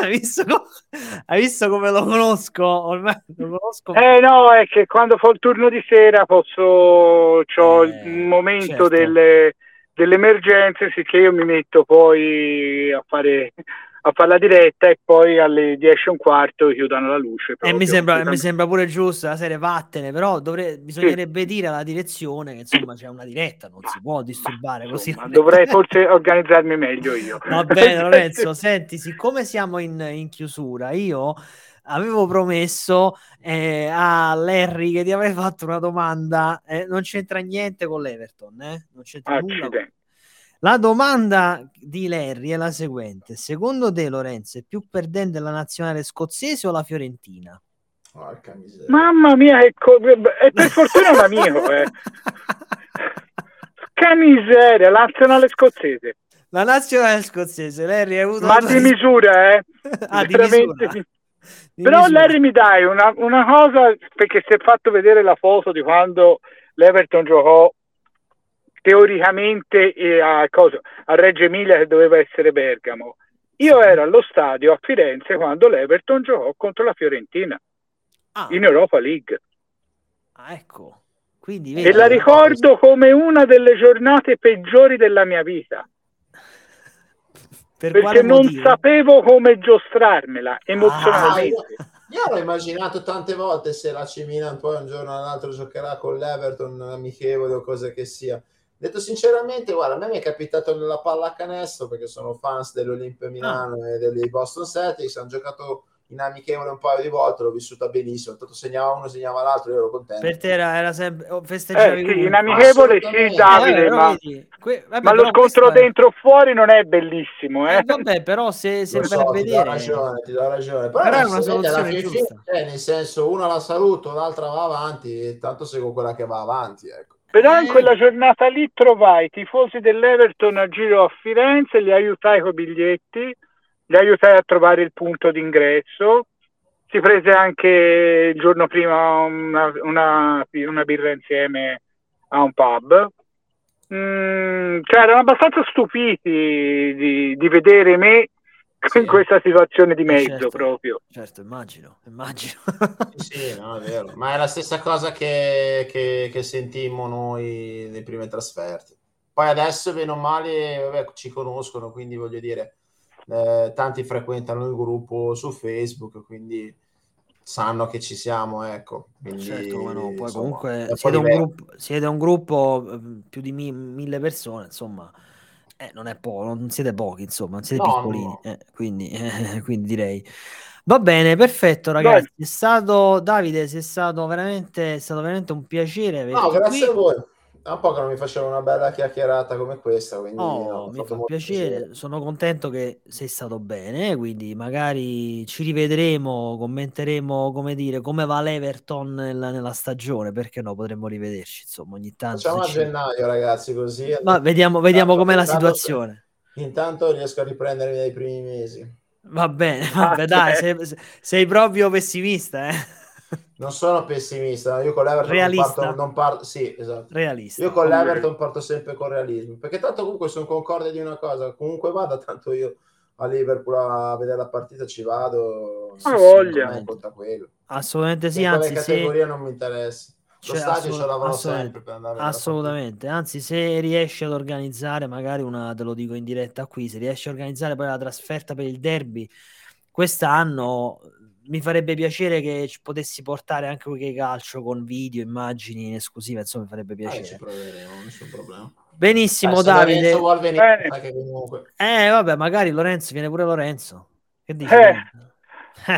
hai, visto come, hai visto, come, lo conosco? Ormai lo conosco. Eh no, è che quando fa il turno di sera posso ho eh, il momento certo. delle, delle emergenze, sicché io mi metto poi a fare a fare la diretta e poi alle 10 e un quarto chiudono la luce. E mi sembra, mi sembra, pure giusto la serie vattene, però dovre, bisognerebbe sì. dire alla direzione che insomma c'è una diretta, non si può disturbare così. Insomma, dovrei forse organizzarmi meglio io. Va bene *laughs* Lorenzo, senti, siccome siamo in, in chiusura, io avevo promesso eh, a Larry che ti avrei fatto una domanda, eh, non c'entra niente con l'Everton, eh? non c'entra nulla. La domanda di Larry è la seguente: secondo te, Lorenzo, è più perdente la nazionale scozzese o la Fiorentina? Mamma mia, che co- e per fortuna un amico, eh. *laughs* che miseria, la nazionale scozzese. La nazionale scozzese, Larry ha avuto Ma di misura, eh? *laughs* ah, di misura. Però Larry mi dai una, una cosa, perché si è fatto vedere la foto di quando l'Everton giocò teoricamente eh, a, cosa, a Reggio Emilia che doveva essere Bergamo. Io ero allo stadio a Firenze quando l'Everton giocò contro la Fiorentina ah. in Europa League. Ah, ecco. Quindi, vedi, e la ricordo come una delle giornate peggiori della mia vita. *laughs* Per perché non sapevo come giostrarmela emozionalmente. Ah, io, l'ho immaginato tante volte se la C Milan poi un giorno o l'altro giocherà con l'Everton amichevole o cosa che sia Detto sinceramente, guarda, a me mi è capitato nella pallacanestro perché sono fans dell'Olimpia Milano ah. e dei Boston Celtics, hanno giocato in amichevole un paio di volte, l'ho vissuta benissimo, tanto segnava uno, segnava l'altro, io ero contento. Per te era, era sempre oh, festeggiavi eh, sì, in amichevole sì, Davide, eh, ma, que- vabbè, ma lo scontro dentro o fuori non è bellissimo, eh? eh vabbè, però se, se so, vedere... Ti do ragione, ti do ragione. Però, però è una soluzione giusta. Cioè, nel senso, una la saluto, l'altra va avanti, tanto seguo quella che va avanti, ecco. Però in quella giornata lì trovai i tifosi dell'Everton a giro a Firenze, li aiutai con i biglietti, li aiutai a trovare il punto d'ingresso. Si prese anche il giorno prima una, una, una birra insieme a un pub. Mm, cioè erano abbastanza stupiti di, di vedere me sì. *laughs* in questa situazione di mezzo certo, proprio. Certo, immagino, immagino. sì, no, è vero. Ma è la stessa cosa che, che, che sentimmo noi nei prime trasferte. Poi adesso, bene o male, vabbè, ci conoscono, quindi voglio dire, eh, tanti frequentano il gruppo su Facebook, quindi sanno che ci siamo, ecco. Quindi, certo, no, poi insomma, comunque siete un, gruppo, siete un, gruppo, più di mi, mille persone, insomma eh, non è poco, non siete pochi, insomma, non siete no, piccolini, no. Eh, quindi, eh, *laughs* quindi direi. Va bene, perfetto, ragazzi. Beh. È stato Davide, è stato veramente, è stato veramente un piacere. No, grazie qui. a voi. Da un po' che non mi facevo una bella chiacchierata come questa, quindi oh, mi fa piacere. piacere. Sono contento che sei stato bene, quindi magari ci rivedremo, commenteremo, come dire, come va l'Everton nella, nella stagione, perché no, potremmo rivederci, insomma, ogni tanto. Facciamo a gennaio, ragazzi, così. Ma vediamo, vediamo com'è la situazione. Intanto riesco a riprendermi dai primi mesi. Va bene, vabbè, dai, *laughs* sei, sei proprio pessimista, eh. Non sono pessimista, io con l'Everton Realista. non parto, non parto sì, esatto. Realista. Io con l'Everton parto sempre con realismo, perché tanto comunque sono concorde di una cosa, comunque vada, tanto io a Liverpool a vedere la partita ci vado, sì, voglia. conta quello. Assolutamente sì, anzi, categoria se... non mi interessa. Lo cioè, stadio ce l'avrò sempre per andare Assolutamente, anzi se riesci ad organizzare, magari una, te lo dico in diretta qui, se riesci a organizzare poi la trasferta per il derby quest'anno mi farebbe piacere che ci potessi portare anche qualche calcio con video, immagini in esclusiva, insomma mi farebbe piacere. Ah, ci proveremo, nessun problema. Benissimo, eh, Davide. Venire, eh, vabbè, magari Lorenzo viene pure Lorenzo. Che dici? Eh,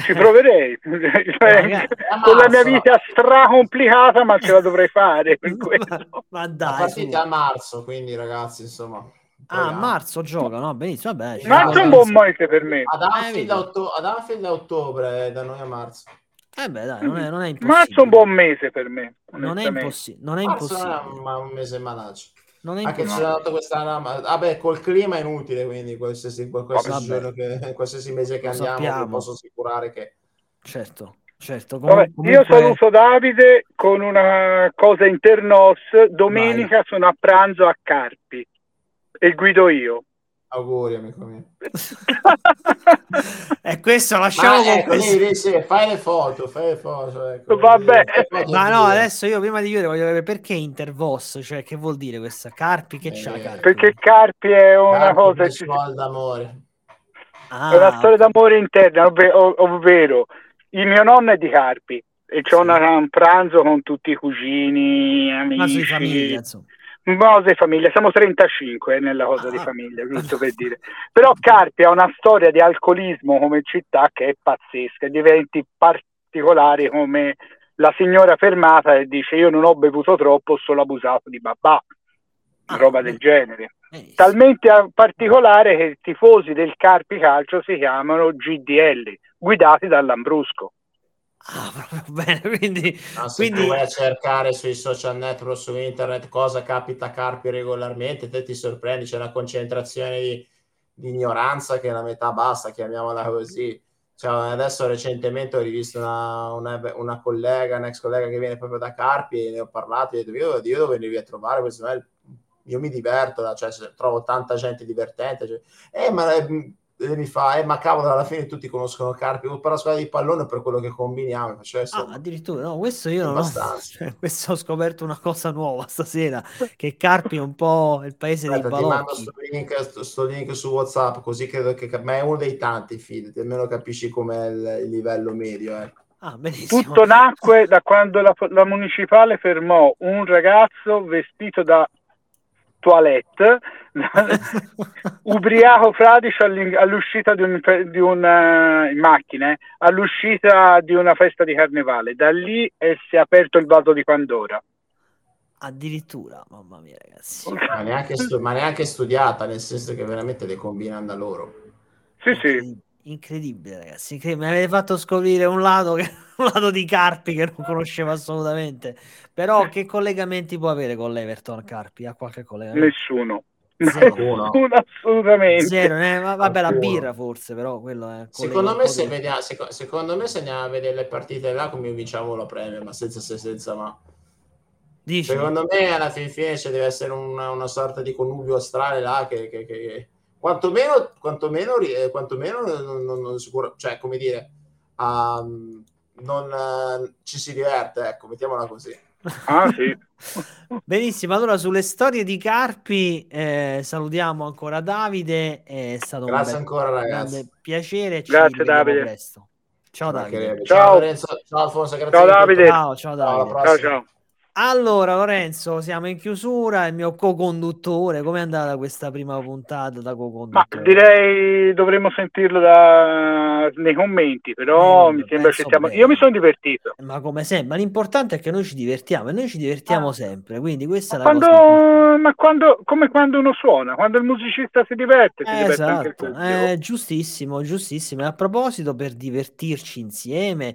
ci proverei. *laughs* cioè, con la mia vita stracomplicata, ma ce la dovrei fare. ma, *laughs* ma dai, la partita a marzo, quindi ragazzi, insomma. Ah, a marzo gioca, no? Benissimo, vabbè. Marzo è un buon mese per me. Ad Anfield, eh, otto- ad Anfield a ottobre, da noi a marzo. Eh beh, dai, non è, non è impossibile. Marzo è un buon mese per me. Non è, impossi- non è impossibile. Non è un mese manaccio. Non è Anche c'è dato quest'anno, vabbè, col clima è inutile, quindi qualsiasi, qualsiasi, giorno che, qualsiasi mese che andiamo, posso assicurare che... Certo, certo. Vabbè, comunque... Io saluto Davide con una cosa internos. Domenica Vai. sono a pranzo a Carpi e guido io. Auguri, amico mio. *laughs* e questo lasciamo Ma, ecco, lì, sì, fai le foto, fai le foto. Ecco, Vabbè. Ma no, adesso io prima di chiudere voglio vedere perché Intervos, cioè che vuol dire questa? Carpi, che eh, c'ha Carpi? Perché Carpi è una Carpi cosa... Che... d'amore. Ah, è una storia d'amore interna, ovvero, ovvero il mio nonno è di Carpi e c'è sì. un pranzo con tutti i cugini, amici. Ma di famiglia, insomma. Di famiglia, siamo 35 nella cosa ah. di famiglia, giusto per dire. Però Carpi ha una storia di alcolismo come città che è pazzesca, di eventi particolari come la signora fermata e dice io non ho bevuto troppo, ho solo abusato di babà, ah, roba del genere. Eh, Talmente particolare che i tifosi del Carpi Calcio si chiamano GDL, guidati dall'Ambrusco. Ah, proprio *laughs* bene, quindi, no, se quindi... tu vai a cercare sui social network, su internet, cosa capita a Carpi regolarmente, te ti sorprendi, c'è una concentrazione di, di ignoranza che è la metà bassa, chiamiamola così. Cioè, adesso recentemente ho rivisto una, una, una collega, un'ex collega che viene proprio da Carpi e ne ho parlato e ho detto io, io dove venivi a trovare questo? Io mi diverto, cioè, trovo tanta gente divertente. Cioè, eh, ma eh, e mi fa, eh, ma cavolo, alla fine tutti conoscono Carpi, per la squadra di pallone per quello che combiniamo. Cioè, ah, addirittura, no, questo io non ho, cioè, *laughs* questo ho scoperto una cosa nuova stasera, *laughs* che Carpi è un po' il paese Aspetta, dei balocchi. Ti mando sto link, sto link, su WhatsApp, così credo che, ma è uno dei tanti film, almeno capisci com'è il, il livello medio. Eh. Ah, Tutto nacque da quando la, la municipale fermò un ragazzo vestito da toilette, *laughs* ubriaco fradicio all'uscita di, un, di una, in macchina, eh, all'uscita di una festa di carnevale. Da lì è, si è aperto il vaso di Pandora. Addirittura, mamma mia, ragazzi. *laughs* Ma neanche, stu- ma neanche studiata, nel senso che veramente le combinano da loro. Sì, sì. Incredibile, ragazzi. Incredibile. Mi avete fatto scoprire un lato, che, *laughs* un lato di Carpi che non conoscevo assolutamente. Però, che collegamenti può avere con l'Everton Carpi? Ha qualche collegamento? Nessuno. Zero. *laughs* assolutamente. Zero, eh? vabbè, la birra forse, però quello è. Secondo me, se vediamo, secondo, secondo me, se andiamo a vedere le partite là, come vinciamo la Premier, ma senza se senza ma. Dici? Secondo me, alla fine, fine ci deve essere una, una sorta di connubio astrale là che, che, che quantomeno, quantomeno, eh, quantomeno non, non, non sicuro, cioè come dire, um, non uh, ci si diverte, ecco, mettiamola così. Ah, sì. *laughs* Benissimo, allora sulle storie di Carpi eh, salutiamo ancora Davide, è stato Grazie un ancora ragazzi. piacere, ci Grazie Davide. Presto. Ciao Davide. Ciao. Ciao Lorenzo, ciao Alfonso, grazie. Ciao Davide. Ciao, ciao Davide. Ciao, ciao. Allora, Lorenzo, siamo in chiusura. Il mio co-conduttore, com'è andata questa prima puntata da co-conduttore? Ma direi dovremmo sentirlo da... nei commenti, però eh, mi sembra che stiamo... Io mi sono divertito. Ma come sempre, ma l'importante è che noi ci divertiamo e noi ci divertiamo ah. sempre. Quindi questa ma è la quando... cosa. Ma quando, come quando uno suona, quando il musicista si diverte, si eh, diverte esatto. eh, giustissimo, giustissimo. E a proposito, per divertirci insieme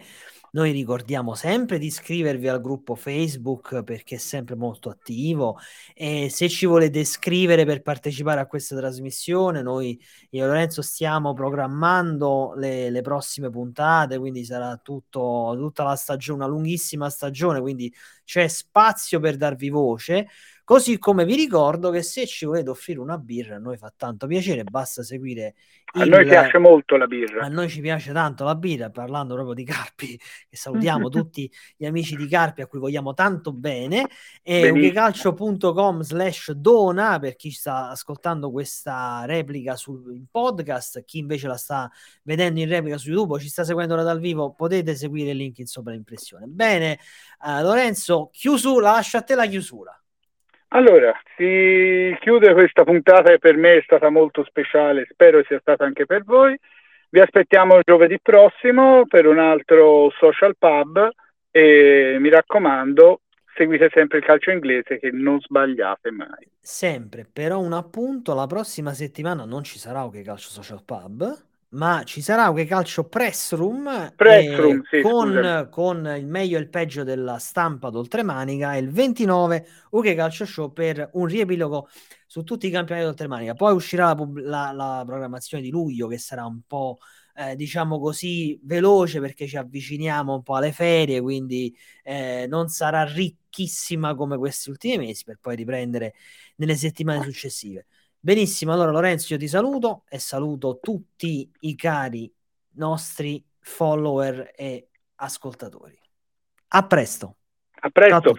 noi ricordiamo sempre di iscrivervi al gruppo Facebook perché è sempre molto attivo e se ci volete scrivere per partecipare a questa trasmissione, noi io e Lorenzo stiamo programmando le, le prossime puntate, quindi sarà tutto, tutta la stagione, una lunghissima stagione, quindi c'è spazio per darvi voce. Così come vi ricordo che se ci volete offrire una birra, a noi fa tanto piacere, basta seguire. Il... A noi piace molto la birra. A noi ci piace tanto la birra, parlando proprio di Carpi, *laughs* che salutiamo *laughs* tutti gli amici di Carpi a cui vogliamo tanto bene. E ugecalcio.com slash dona per chi sta ascoltando questa replica sul podcast, chi invece la sta vedendo in replica su YouTube o ci sta seguendo dal vivo, potete seguire il link in sovraimpressione. Bene, uh, Lorenzo, chiusura, lascio a te la chiusura. Allora, si chiude questa puntata che per me è stata molto speciale, spero sia stata anche per voi. Vi aspettiamo giovedì prossimo per un altro social pub e mi raccomando, seguite sempre il calcio inglese che non sbagliate mai. Sempre, però un appunto, la prossima settimana non ci sarà OK Calcio Social Pub ma ci sarà un calcio press room, press room sì, con, con, il meglio e il peggio della stampa d'oltremanica il 29 UK Calcio Show per un riepilogo su tutti i campionati d'oltremanica. Poi uscirà la, la, la programmazione di luglio che sarà un po' eh, diciamo così veloce perché ci avviciniamo un po' alle ferie quindi eh, non sarà ricchissima come questi ultimi mesi per poi riprendere nelle settimane successive Benissimo, allora Lorenzo io ti saluto e saluto tutti i cari nostri follower e ascoltatori. A presto. A presto.